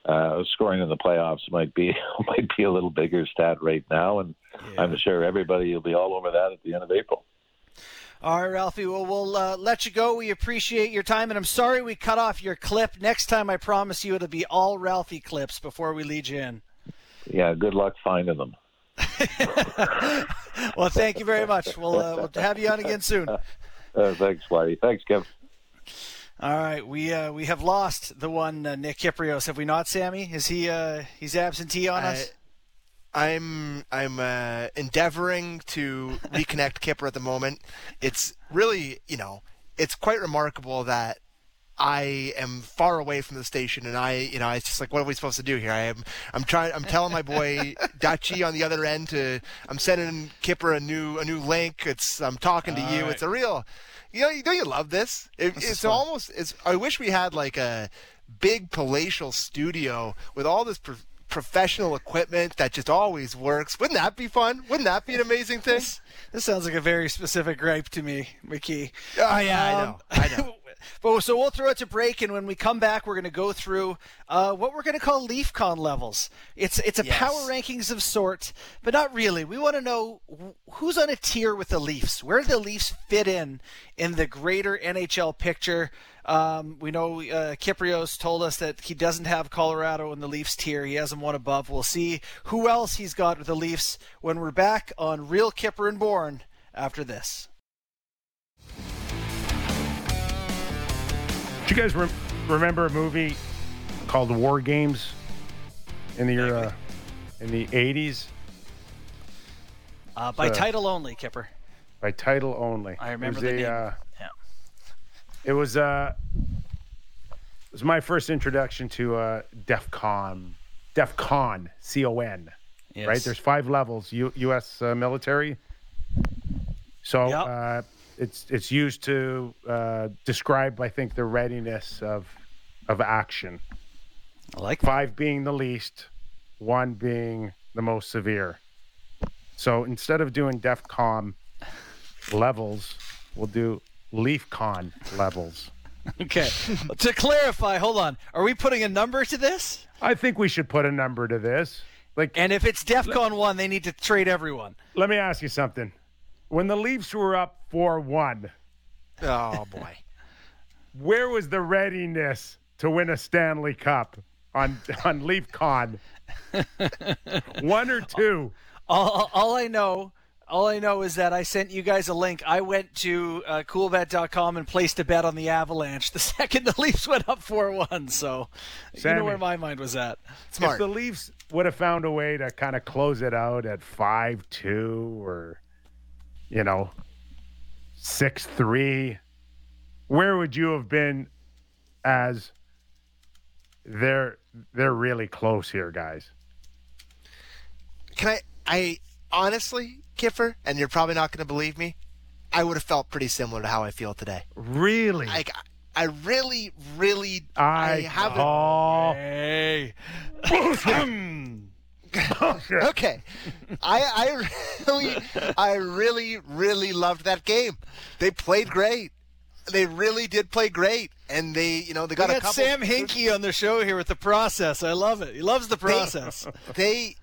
uh, scoring in the playoffs might be might be a little bigger stat right now, and yeah. I'm sure everybody will be all over that at the end of April. All right, Ralphie. Well, we'll uh, let you go. We appreciate your time, and I'm sorry we cut off your clip. Next time, I promise you, it'll be all Ralphie clips before we lead you in. Yeah. Good luck finding them. well, thank you very much. We'll, uh, we'll have you on again soon. Uh, thanks, Whitey. Thanks, Kevin. All right, we uh, we have lost the one uh, Nick Kypreos, have we not, Sammy? Is he uh, he's absentee on us? I'm I'm uh, endeavoring to reconnect Kipper at the moment. It's really you know it's quite remarkable that I am far away from the station, and I, you know, it's just like, what are we supposed to do here? I am, I'm trying, I'm telling my boy Dutchy on the other end to, I'm sending Kipper a new, a new link. It's, I'm talking to All you. Right. It's a real, you know, don't you love this? It, it's almost, it's. I wish we had like a big palatial studio with all this. Pro- professional equipment that just always works. Wouldn't that be fun? Wouldn't that be an amazing thing? This, this sounds like a very specific gripe to me, McKee. Oh yeah, um, I know. I know. But so we'll throw it to break, and when we come back, we're going to go through uh, what we're going to call LeafCon levels. It's it's a yes. power rankings of sort, but not really. We want to know who's on a tier with the Leafs. Where do the Leafs fit in in the greater NHL picture? Um, we know uh, Kypreos told us that he doesn't have Colorado in the Leafs tier. He has them one above. We'll see who else he's got with the Leafs when we're back on Real Kipper and Bourne after this. Do you guys re- remember a movie called War Games in the uh, in the eighties? Uh, by So- title only, Kipper. by title only. I remember the a, name. Uh. It was uh, it was my first introduction to uh, DEF CON, DEF CON, C O N. Yes. Right? There's five levels. U- U.S. Uh, military. So Yep. uh, it's it's used to uh, describe, I think, the readiness of of action. I like that. Five being the least, one being the most severe. So instead of doing DEF CON levels, we'll do Leaf Con levels. Okay. to clarify, hold on. Are we putting a number to this? I think we should put a number to this. Like, And if it's DEFCON 1, they need to trade everyone. let me ask you something. When the Leafs were up 4 1, Oh boy. where was the readiness to win a Stanley Cup on, on Leaf Con? One or two? All, all I know, all I know is that I sent you guys a link. I went to uh, coolbet.com and placed a bet on the Avalanche the second the Leafs went up 4-1. So you Sammy. know where my mind was at. Smart. If the Leafs would have found a way to kind of close it out at 5 2 or, you know, 6 3, where would you have been as they're they're really close here, guys? Can I? I honestly, Kiffer, and you're probably not going to believe me. I would have felt pretty similar to how I feel today. Really? Like, I really, really, I, haven't. call Hey. Okay, I, I really, I really, really loved that game. They played great. They really did play great, and they, you know, they We got, a got couple. Sam Hinkie on the show here with the process. I love it. He loves the process. they they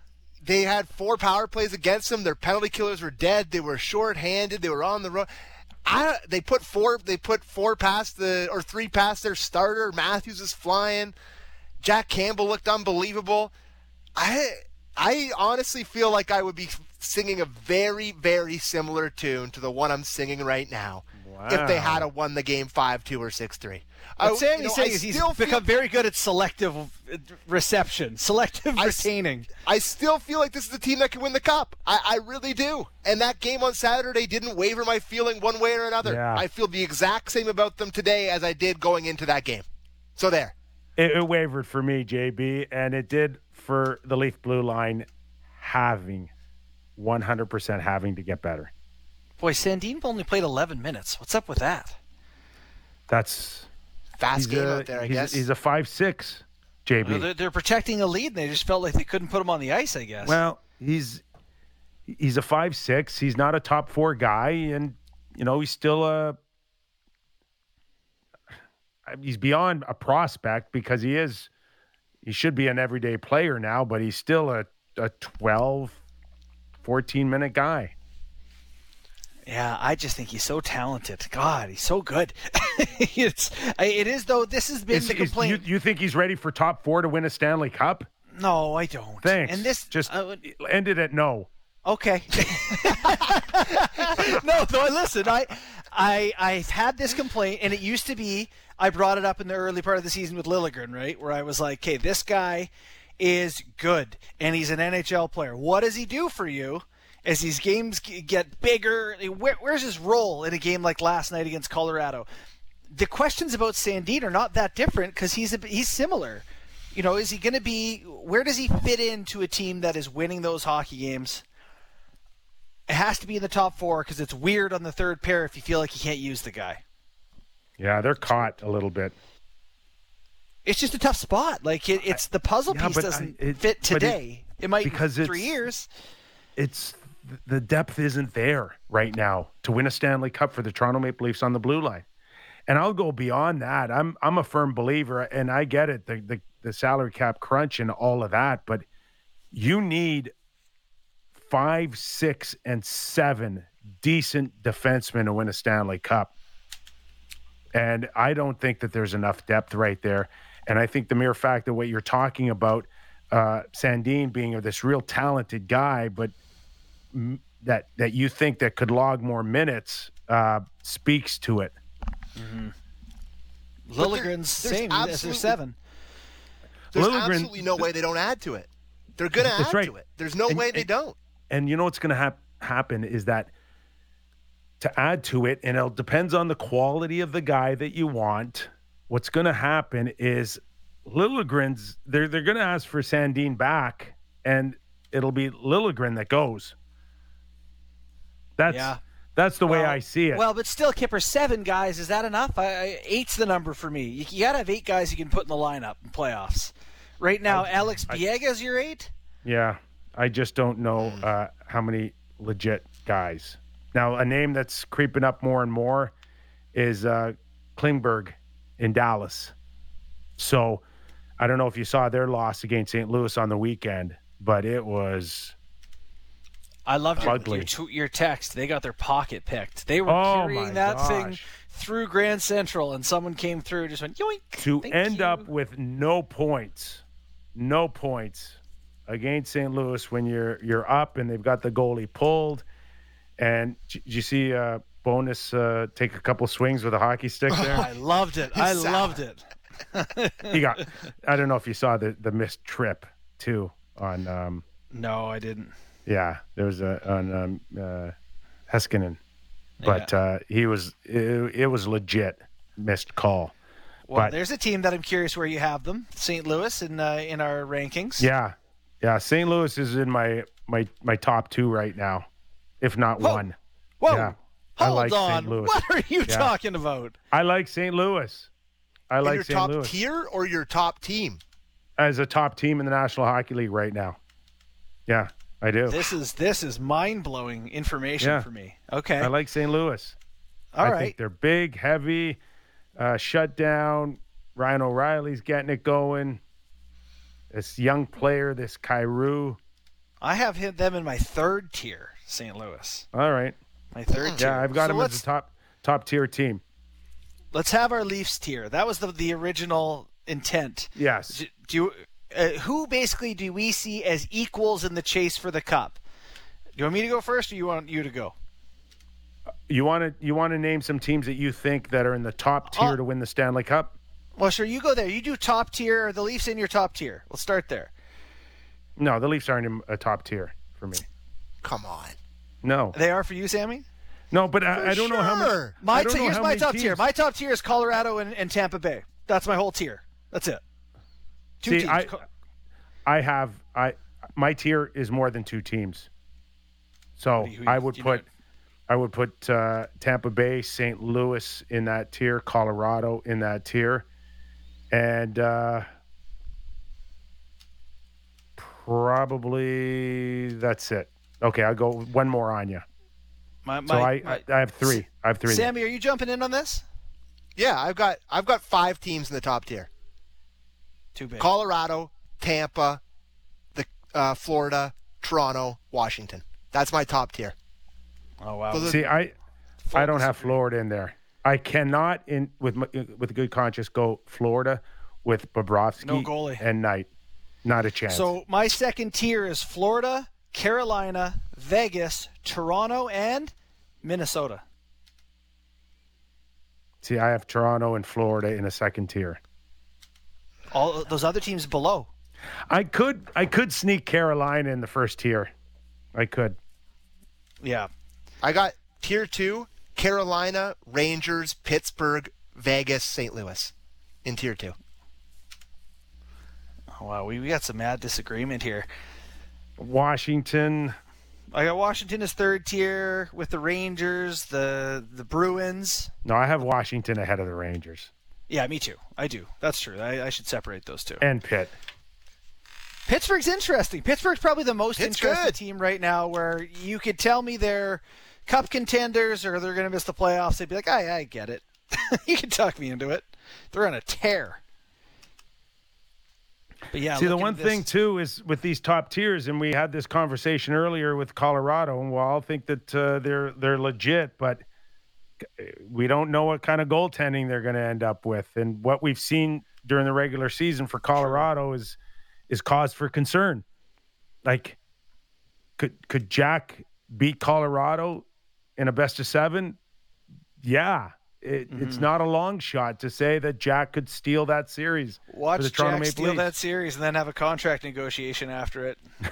had four power plays against them. Their penalty killers were dead. They were short-handed. They were on the road. I, they put four. They put four past the or three past their starter. Matthews is flying. Jack Campbell looked unbelievable. I I honestly feel like I would be singing a very very similar tune to the one I'm singing right now if they had a won the game five two or six three. What Sammy's you know, saying is he's feel- become very good at selective uh, reception, selective I s- retaining. I still feel like this is the team that can win the cup. I, I really do. And that game on Saturday didn't waver my feeling one way or another. Yeah. I feel the exact same about them today as I did going into that game. So there. It, it wavered for me, JB, and it did for the Leaf Blue line having 100% having to get better. Boy, Sandin only played 11 minutes. What's up with that? That's Fast he's game a, out there, I he's, guess. he's a five six, JB. Well, they're, they're protecting a lead, and they just felt like they couldn't put him on the ice. I guess. Well, he's he's a five six. He's not a top four guy, and you know he's still a he's beyond a prospect because he is he should be an everyday player now, but he's still a a 12, 14 minute guy. Yeah, I just think he's so talented. God, he's so good. it's it is though. This has been Is- the is- complaint. you, you think he's ready for top four to win a Stanley Cup? no, I don't. Thanks. And this just uh, end it at no. Okay. no, though. Listen, I, I, I've had this complaint, and it used to be I brought it up in the early part of the season with Liljegren, right, where I was like, "Okay, this guy is good, and he's an NHL player. What does he do for you?" As these games get bigger, where, where's his role in a game like last night against Colorado? The questions about Sandin are not that different because he's a, he's similar. You know, is he going to be? Where does he fit into a team that is winning those hockey games? It has to be in the top four because it's weird on the third pair if you feel like you can't use the guy. Yeah, they're caught a little bit. It's just a tough spot. Like it, it's the puzzle Yeah, piece doesn't it- fit but it- today. It, might because three years. it's the depth isn't there right now to win a Stanley Cup for the Toronto Maple Leafs on the blue line. And I'll go beyond that. I'm I'm a firm believer, and I get it, the the, the salary cap crunch and all of that, but you need five, six, and seven decent defensemen to win a Stanley Cup. And I don't think that there's enough depth right there. And I think the mere fact that what you're talking about, uh, Sandin being this real talented guy, but that that you think that could log more minutes, uh, speaks to it. there- Liljegren's there's same. That's their absolutely- seven. There's Liljegren- absolutely no way they don't add to it. They're going to add right. to it. There's no And- way they and- don't. And you know what's going to hap- happen is that to add to it, and it depends on the quality of the guy that you want. What's going to happen is Liljegren's they're they're going to ask for Sandin back, and it'll be Liljegren that goes. That's Yeah. that's the way Well- I see it. Well, but still, Kipper, seven guys is that enough? I, I, eight's the number for me. You, you got to have eight guys you can put in the lineup in playoffs. Right now, Alex Biega's your eight. Yeah, I just don't know uh, how many legit guys. Now, a name that's creeping up more and more is uh, Klingberg in Dallas. So, I don't know if you saw their loss against St. Louis on the weekend, but it was I loved your, your, tw- your text. They got their pocket picked. They were Oh, carrying my that thing through Grand Central, and someone came through and just went yoink. to end you. up with no points, no points against St. Louis when you're you're up and they've got the goalie pulled. And d- did you see uh, Bonus uh, take a couple swings with a hockey stick there? I loved it. I loved it. he got. I don't know if you saw the the missed trip too on. Um, No, I didn't. Yeah, there was a on um, uh, Heiskanen, but uh, he was it, it was legit missed call. Well, But- there's a team that I'm curious where you have them. St. Louis in uh, in our rankings. Yeah, yeah. St. Louis is in my my my top two right now, if not Whoa. one. Whoa. Yeah. Hold like on. Louis. What are you Yeah. talking about? I like St. Louis. I In like your St. top Louis tier or your top team? as a top team in the National Hockey League right now. Yeah, I do. This is this is mind blowing information Yeah. for me. Okay. I like St. Louis. All I right. think they're big, heavy, uh, shut down. Ryan O'Reilly's getting it going. This young player, this Kyrou. I have hit them in my third tier, St. Louis. All right. My third tier. Yeah, I've got So him let's, as a top top tier team. Let's have our Leafs tier. That was the the original intent. Yes. Do, do you, uh, who basically do we see as equals in the chase for the cup? Do you want me to go first, or you want you to go? You want to you want to name some teams that you think that are in the top tier Uh, to win the Stanley Cup? Well, sure. You go there. You do top tier. Are the Leafs in your top tier? We'll start there. No, the Leafs aren't in a top tier for me. Come on. No, They are for you, Sammy. no, but I, I don't know how many. My t- here's my top tier. My top tier is Colorado and, and Tampa Bay. That's my whole tier. That's it. Two See, teams. I, I have I my tier is more than two teams. So you- I would put I would put uh, Tampa Bay, St. Louis in that tier, Colorado in that tier, and uh, probably that's it. Okay, I'll go one more on you. my, my, So I, my- I I have three. I have three. Sammy, are you jumping in on this? Yeah, I've got I've got five teams in the top tier: Too big. Colorado, Tampa, the uh, Florida, Toronto, Washington. That's my top tier. oh wow. Those See, I I don't have. Florida in there. I cannot in with my, with a good conscience go Florida with Bobrovsky No goalie. and Knight. Not a chance. So my second tier is Florida, Carolina, Vegas, Toronto, and Minnesota. See, I have Toronto and Florida in a second tier. All those other teams below. I could I could sneak Carolina in the first tier. I could. Yeah. I got tier two: Carolina, Rangers, Pittsburgh, Vegas, St. Louis, in tier two. Oh, wow, we, we got some mad disagreement here. Washington. I got Washington as third tier with the Rangers, the the Bruins. No, I have Washington ahead of the Rangers Yeah, me too. I do. That's true. I, I should separate those two. and Pitt. Pittsburgh's interesting. Pittsburgh's probably the most Pitt's interesting good. team right now where you could tell me they're cup contenders or they're going to miss the playoffs. They'd be like, I, I get it. you can talk me into it. They're on a tear. But yeah, See, the one this- thing too is with these top tiers, and we had this conversation earlier with Colorado, and we all think that uh, they're they're legit, but we don't know what kind of goaltending they're going to end up with, and what we've seen during the regular season for Colorado is is cause for concern. Like, could could Jack beat Colorado in a best of seven? Yeah, it, mm-hmm. it's not a long shot to say that Jack could steal that series. Watch the Jack Maple steal Leafs. that series and then have a contract negotiation after it. the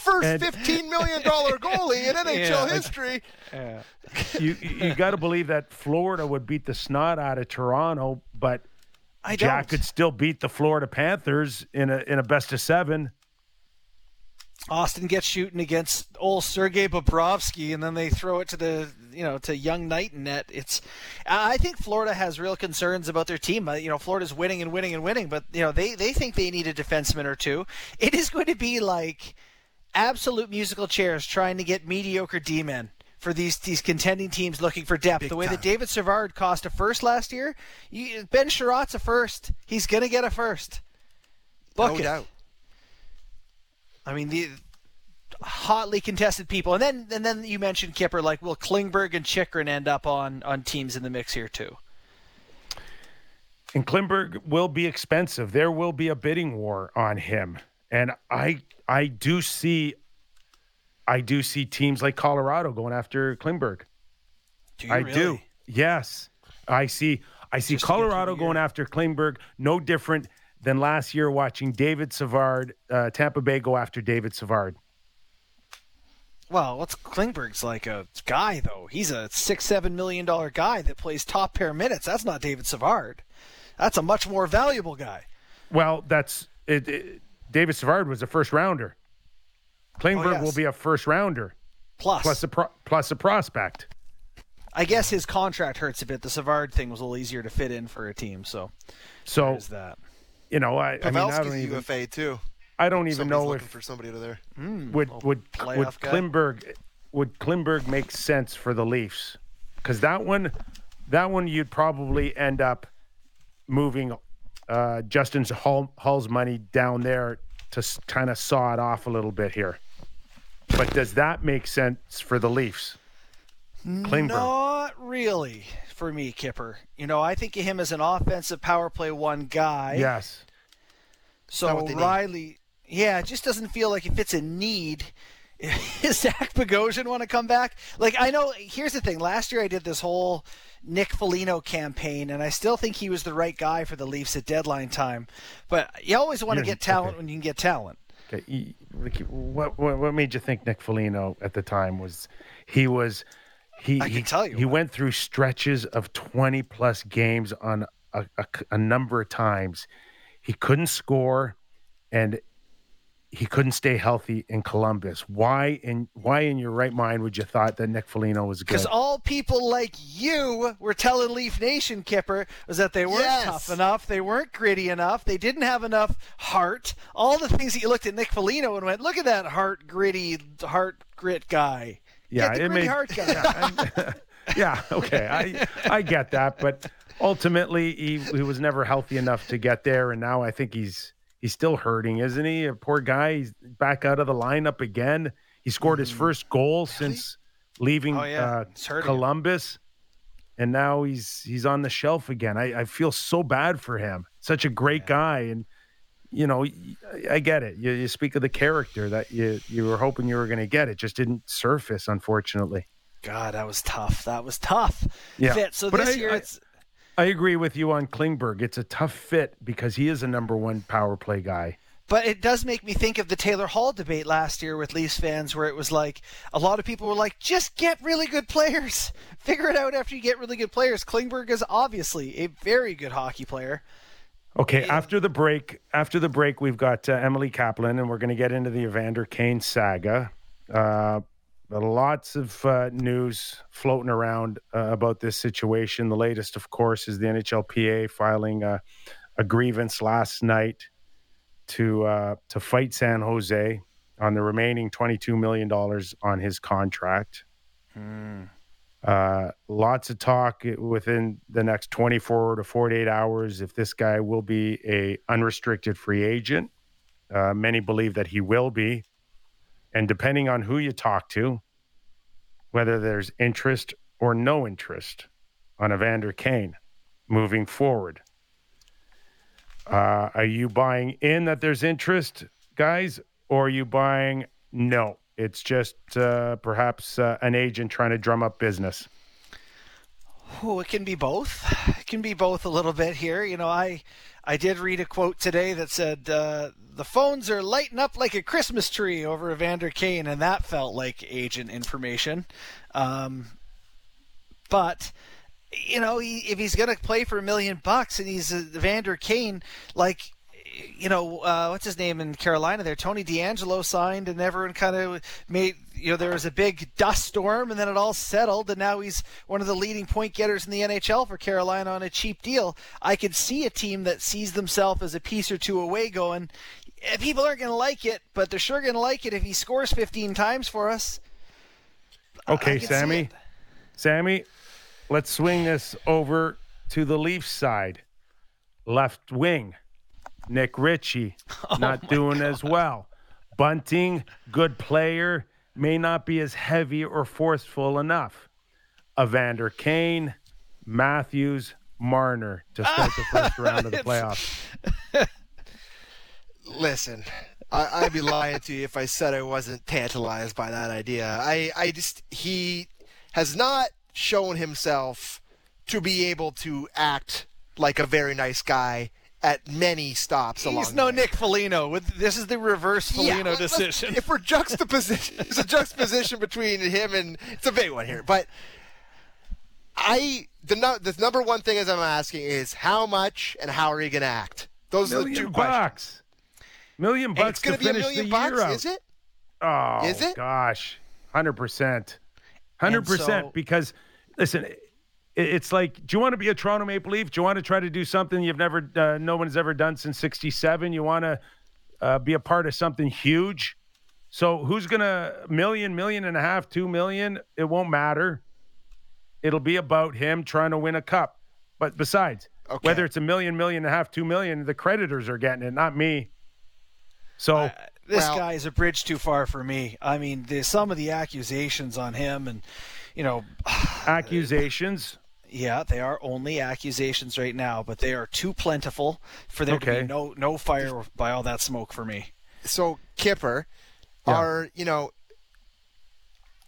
first and, fifteen million dollar goalie in NHL yeah, history. Yeah. you you got to believe that Florida would beat the snot out of Toronto, but I Jack don't. could still beat the Florida Panthers in a in a best of seven. Auston gets shooting against old Sergei Bobrovsky, and then they throw it to the you know to young Knight net. It's I think Florida has real concerns about their team. Uh, you know, Florida's winning and winning and winning, but you know they they think they need a defenseman or two. It is going to be like absolute musical chairs trying to get mediocre D-men for these these contending teams looking for depth. Big the way time. that David Savard cost a first last year, you, Ben Chiarot's a first. He's going to get a first. Book no it. doubt. I mean, the hotly contested people, and then and then you mentioned Kipper. Like, will Klingberg and Chychrun end up on on teams in the mix here too? And Klingberg will be expensive. There will be a bidding war on him, and I I do see I do see teams like Colorado going after Klingberg. Do I really? do. Yes, I see. I see Just Colorado going after Klingberg. No different than last year watching David Savard, uh, Tampa Bay go after David Savard. Well, what's Klingberg's like a guy though? He's a six seven million dollar guy that plays top pair minutes. That's not David Savard. That's a much more valuable guy. Well, that's it, it David Savard was a first rounder. Klingberg oh, yes. will be a first rounder. Plus, plus a pro, plus a prospect. I guess his contract hurts a bit. The Savard thing was a little easier to fit in for a team, so so that you know, I, I mean, I don't even, UFA too. I don't even Somebody's know if for somebody to there. Mm, would would would Klingberg would Klingberg make sense for the Leafs? Because that one, that one you'd probably end up moving uh, Justin Holl, Holl's money down there to kind of saw it off a little bit here. But does that make sense for the Leafs? Klingberg. Not really for me, Kipper. You know, I think of him as an offensive power play one guy. Yes. So Rielly, yeah, it just doesn't feel like it fits a need. Is Zach Bogosian want to come back? Like I know. Here's the thing. Last year I did this whole Nick Foligno campaign, and I still think he was the right guy for the Leafs at deadline time. But you always want to get talent okay. when you can get talent. Okay. What, what what made you think Nick Foligno at the time was he was he, I he, tell you. He what. went through stretches of 20 plus games on a, a, a, number of times. He couldn't score and he couldn't stay healthy in Columbus. Why in why in your right mind would you thought that Nick Foligno was good? Because all people like you were telling Leaf Nation, Kipper, was that they weren't yes. tough enough, they weren't gritty enough, they didn't have enough heart. All the things that you looked at Nick Foligno and went, look at that heart gritty, heart grit guy yeah, it made, hard yeah, yeah, okay, I I get that, but ultimately he he was never healthy enough to get there, and now I think he's he's still hurting, isn't he? A poor guy. He's back out of the lineup again. He scored his mm-hmm. first goal since leaving oh, yeah. uh, Columbus, and now he's he's on the shelf again. I, I feel so bad for him. Such a great yeah. guy, and you know, I get it. You, you speak of the character that you you were hoping you were going to get. It just didn't surface, unfortunately. God, that was tough. That was tough. Yeah. Fit. So but this I, year, I, it's. I agree with you on Klingberg. It's a tough fit because he is a number one power play guy. But it does make me think of the Taylor Hall debate last year with Leafs fans, where it was like a lot of people were like, "Just get really good players. Figure it out after you get really good players." Klingberg is obviously a very good hockey player. Okay, after the break, after the break, we've got uh, Emily Kaplan, and we're going to get into the Evander Kane saga. Uh, lots of uh, news floating around uh, about this situation. The latest, of course, is the NHLPA filing a, a grievance last night to uh, to fight San Jose on the remaining twenty two million dollars on his contract. Hmm. Uh, lots of talk within the next 24 to 48 hours if this guy will be a unrestricted free agent. Uh, many believe that he will be, and depending on who you talk to, whether there's interest or no interest on Evander Kane moving forward. Uh, are you buying in that there's interest, guys, or are you buying no? It's just uh, perhaps uh, an agent trying to drum up business. Oh, it can be both. It can be both a little bit here. You know, I I did read a quote today that said uh, the phones are lighting up like a Christmas tree over Evander Kane, and that felt like agent information. Um, but you know, he, if he's going to play for a million bucks and he's Evander Kane, like you know, uh, what's his name in Carolina there? Tony DeAngelo signed, and everyone kind of made, you know, there was a big dust storm, and then it all settled, and now he's one of the leading point getters in the NHL for Carolina on a cheap deal. I could see a team that sees themselves as a piece or two away going, eh, people aren't going to like it, but they're sure going to like it if he scores 15 times for us. Okay, Sammy. Sammy, let's swing this over to the Leafs side. Left wing. Nick Ritchie Oh not doing God. as well. Bunting, good player, may not be as heavy or forceful enough. Evander Kane, Matthews, Marner to start the first round of the playoffs. Listen, I, I'd be lying to you if I said I wasn't tantalized by that idea. I, I just he has not shown himself to be able to act like a very nice guy at many stops along. He's no way. Nick Foligno. With this is the reverse Foligno let- let's- decision. If we're juxtaposition, there's a juxtaposition between him and it's a big one here. But I the no, the number one thing as I'm asking is how much and how are you going to act? Those are the two Million questions. bucks. Million And bucks it's going to to be a finish million the bucks, year out. is it? Oh, Is it? Gosh, hundred percent, hundred percent. Because listen, it, it's like, do you want to be a Toronto Maple Leaf? Do you want to try to do something you've never, uh, no one's ever done since '67? You want to uh, be a part of something huge? So who's gonna million, million and a half, two million? It won't matter. It'll be about him trying to win a cup. But besides, Okay. whether it's a million, million and a half, two million, the creditors are getting it, not me. So. this Well- guy is a bridge too far for me. I mean, there's some of the accusations on him, and you know, accusations. Yeah, they are only accusations right now, but they are too plentiful for there to Okay. be no no fire by all that smoke for me. so Kipper, Yeah. are you know?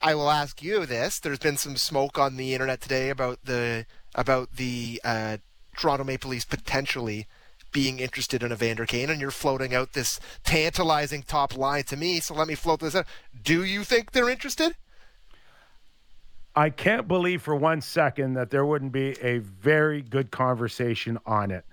I will ask you this. There's been some smoke on the internet today about the about the uh, Toronto Maple Leafs potentially being interested in Evander Kane, and you're floating out this tantalizing top line to me. So let me float this out. Do you think they're interested? I can't believe for one second that there wouldn't be a very good conversation on it.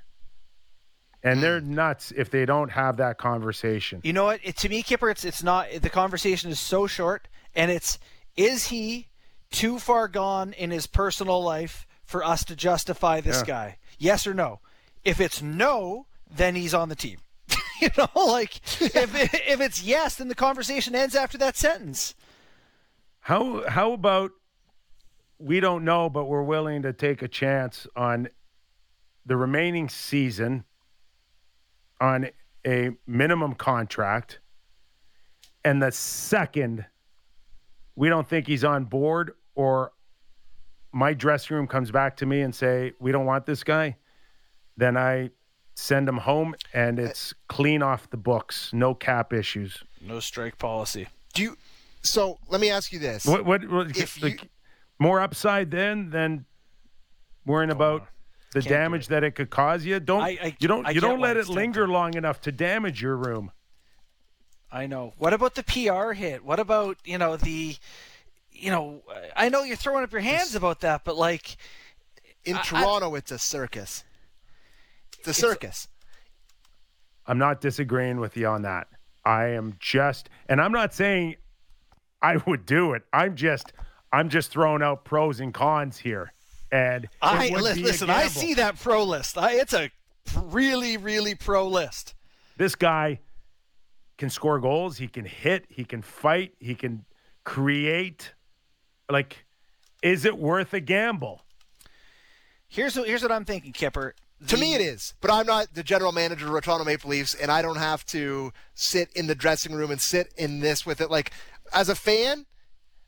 And they're hmm. nuts if they don't have that conversation. You know what? It, to me, Kipper, it's it's not. The conversation is so short, and it's is he too far gone in his personal life for us to justify this Yeah. guy? Yes or no? If it's no, then he's on the team. you know, like if if it's yes, then the conversation ends after that sentence. How how about we don't know, but we're willing to take a chance on the remaining season on a minimum contract, and the second we don't think he's on board, or my dressing room comes back to me and say we don't want this guy, then I send him home and it's clean off the books, no cap issues. No strike policy. Do you? So let me ask you this. What what, what If like, you- more upside then than worrying oh, about the Can't damage that it could cause you? Don't I- I- you don't I you don't let it linger tempting. long enough to damage your room. I know. What about the PR hit? What about you know the, you know, I know you're throwing up your hands about that, but like, In I- I- Toronto, it's a circus. It's a circus. I'm not disagreeing with you on that. I am just and I'm not saying I would do it. I'm just I'm just throwing out pros and cons here. And I would li- be a listen. I see that pro list. I, it's a really, really pro list. this guy can score goals, he can hit, he can fight, he can create. Like, is it worth a gamble? Here's what, here's what I'm thinking, Kipper. To me, it is. But I'm not the general manager of the Toronto Maple Leafs, and I don't have to sit in the dressing room and sit in this with it. Like, as a fan,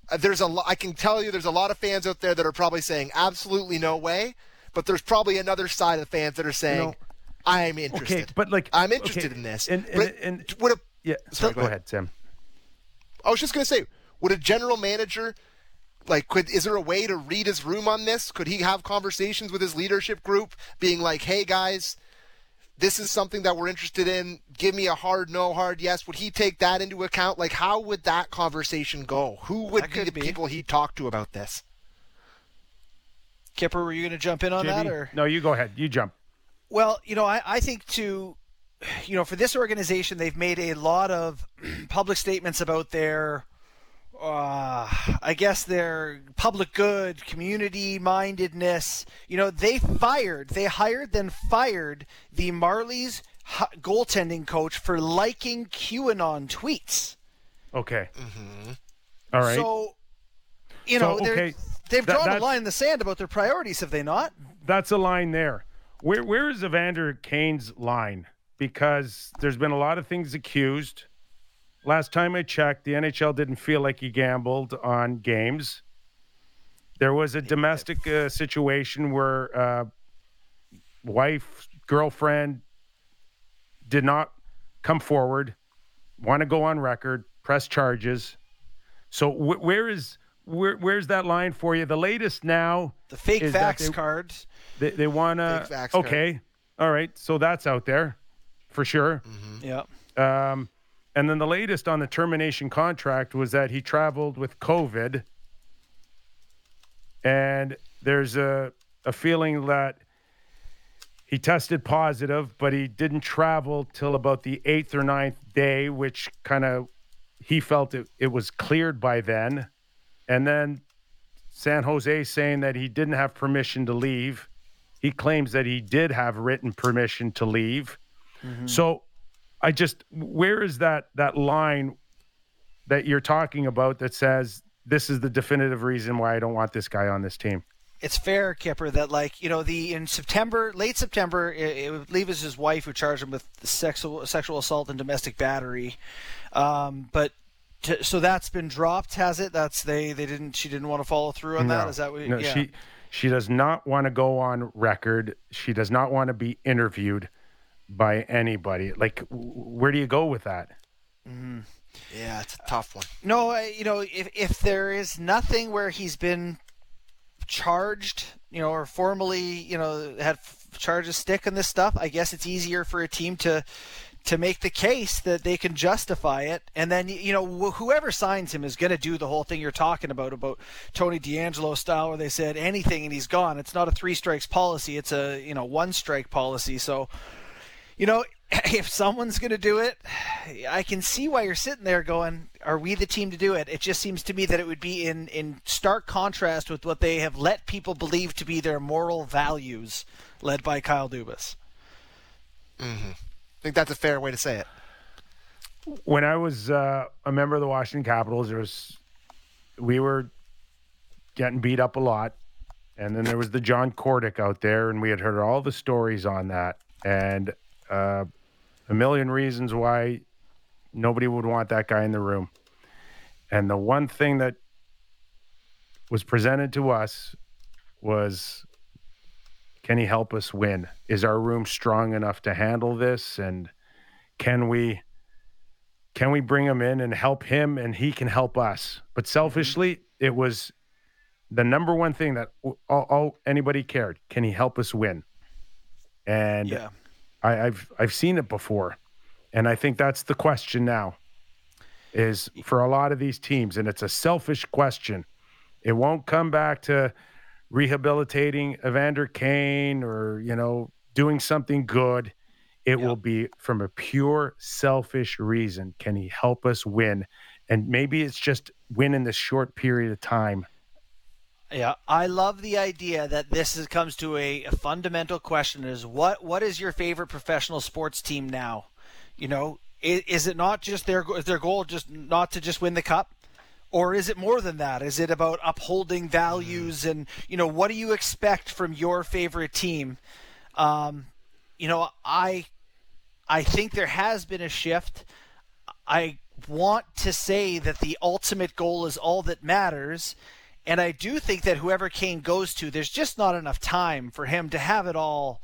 Uh, there's a I can tell you there's a lot of fans out there that are probably saying absolutely no way, but there's probably another side of fans that are saying know- I'm interested. Okay, but like I'm interested okay, in this. And and, But and would a yeah, Sorry, go, go ahead, Sam. I was just going to say, would a general manager Like, could is there a way to read his room on this? Could he have conversations with his leadership group, being like, "Hey guys, this is something that we're interested in. Give me a hard no, hard yes." Would he take that into account? Like, how would that conversation go? Who would be the be. people he'd talk to about this? Kipper, were you going to jump in on that or? No, you go ahead. You jump. Well, you know, I, I think to, you know, for this organization, they've made a lot of public statements about their, uh, I guess their public good, community mindedness. You know, they fired, they hired, then fired the Marlies goaltending coach for liking QAnon tweets. Okay. All right. So, you know, they're, okay, they've that- drawn a line in the sand about their priorities, have they not? That's a line there. Where where is Evander Kane's line? Because there's been a lot of things accused. Last time I checked, the NHL didn't feel like he gambled on games. There was a domestic uh, situation where uh, wife, girlfriend did not come forward, want to go on record, press charges. So wh- where is where where's that line for you? The latest now The fake is fax they- cards. they, they want to. fax card. Okay. All right. So that's out there for sure. Yeah. Um, and then the latest on the termination contract was that he traveled with COVID. And there's a, a feeling that he tested positive, but he didn't travel till about the eighth or ninth day, which kind of he felt it, it was cleared by then. And then San Jose saying that he didn't have permission to leave. He claims that he did have written permission to leave. Mm-hmm. So I just where is that that line that you're talking about that says this is the definitive reason why I don't want this guy on this team? it's fair, Kipper, that like you know the in September, late September, it, it would was his wife who charged him with sexual sexual assault and domestic battery. Um, but to, so that's been dropped, has it? That's they they didn't she didn't want to follow through on that. No. Is that what? no, yeah. she she does not want to go on record. She does not want to be interviewed by anybody. Like where do you go with that? Mm-hmm. Yeah, it's a tough one. No, you know, if if there is nothing where he's been charged, you know, or formally, you know, had charges stick on this stuff, I guess it's easier for a team to to make the case that they can justify it, and then you know wh- whoever signs him is going to do the whole thing you're talking about about Tony DeAngelo style, where they said anything and he's gone. It's not a three strikes policy; it's a you know one strike policy. So you know, if someone's going to do it, I can see why you're sitting there going, "Are we the team to do it?" It just seems to me that it would be in in stark contrast with what they have let people believe to be their moral values, led by Kyle Dubas. I think that's a fair way to say it. when I was uh, a member of the Washington Capitals, there was we were getting beat up a lot, and then there was the John Kordic out there, and we had heard all the stories on that, and uh, a million reasons why nobody would want that guy in the room. And the one thing that was presented to us was can he help us win? Is our room strong enough to handle this? And can we can we bring him in and help him and he can help us but selfishly it was the number one thing that all, all anybody cared can he help us win and Yeah. I, i've i've seen it before and i think that's the question now is for a lot of these teams and it's a selfish question it won't come back to rehabilitating evander kane or you know doing something good it will be from a pure selfish reason. Can he help us win? And maybe it's just win in this short period of time. Yeah, I love the idea that this is, comes to a, a fundamental question: is what what is your favorite professional sports team now? You know, is, is it not just their is their goal just not to just win the cup, or is it more than that? Is it about upholding values and you know what do you expect from your favorite team? Um, you know, I I think there has been a shift. I want to say that the ultimate goal is all that matters. And I do think that whoever Kane goes to, there's just not enough time for him to have it all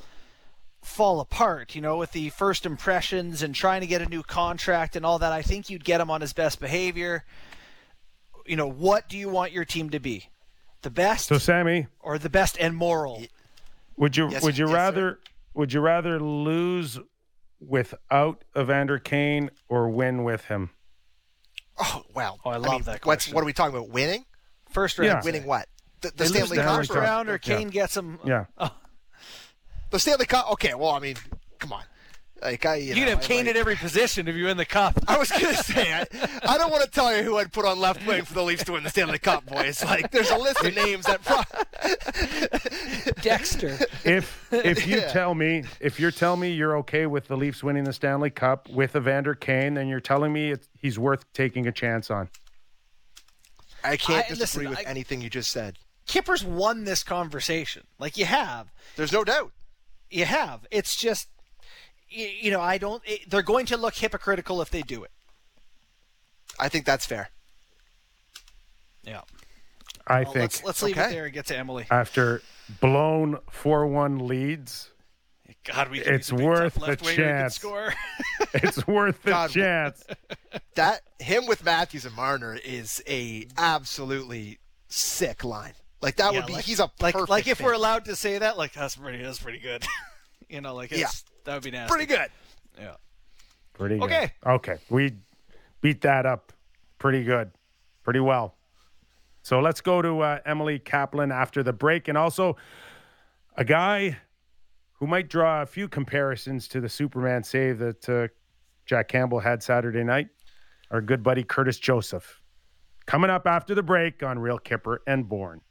fall apart, you know, with the first impressions and trying to get a new contract and all that. I think you'd get him on his best behavior. you know, what do you want your team to be? The best So, Sammy, or the best and moral? would you Yes, would you yes, sir. rather would you rather lose without Evander Kane or win with him? Oh well. Oh, I mean, love that What's question. what are we talking about? Winning? First round. Yeah. Winning what? The, the They lose Stanley the Cup. first Cup. round, or Yeah. Kane gets them. Yeah. Oh. The Stanley Cup. Okay. Well, I mean, come on. Like I, you, You know, can have I Kane like- at every position if you win the cup. I was gonna say, I, I don't want to tell you who I'd put on left wing for the Leafs to win the Stanley Cup, boys. Like, there's a list of names that. Pro- Dexter. If if you Yeah. tell me if you're telling me you're okay with the Leafs winning the Stanley Cup with Evander Kane, then you're telling me it's, he's worth taking a chance on. I can't I- disagree listen, with I- anything you just said. Kipper's won this conversation. Like you have. There's no doubt. You have. It's just, you, you know, I don't. It, they're going to look hypocritical if they do it. I think that's fair. Yeah. I Well, think let's let's leave it there and get to Emily. after blown four one leads, God, we It's a worth tough the left winger who chance. It's worth the God. chance. That him with Matthews and Marner is a absolutely sick line. Like that Yeah, would be. like- he's a like perfect like if fit. we're allowed to say that, like that's pretty that's pretty good. you know, like it's, Yeah. that would be nasty. pretty good. Yeah. Pretty good. Okay. Okay. We beat that up pretty good, pretty well. So let's go to uh, Emily Kaplan after the break. And also, a guy who might draw a few comparisons to the Superman save that uh, Jack Campbell had Saturday night, our good buddy Curtis Joseph. Coming up after the break on Real Kipper and Bourne.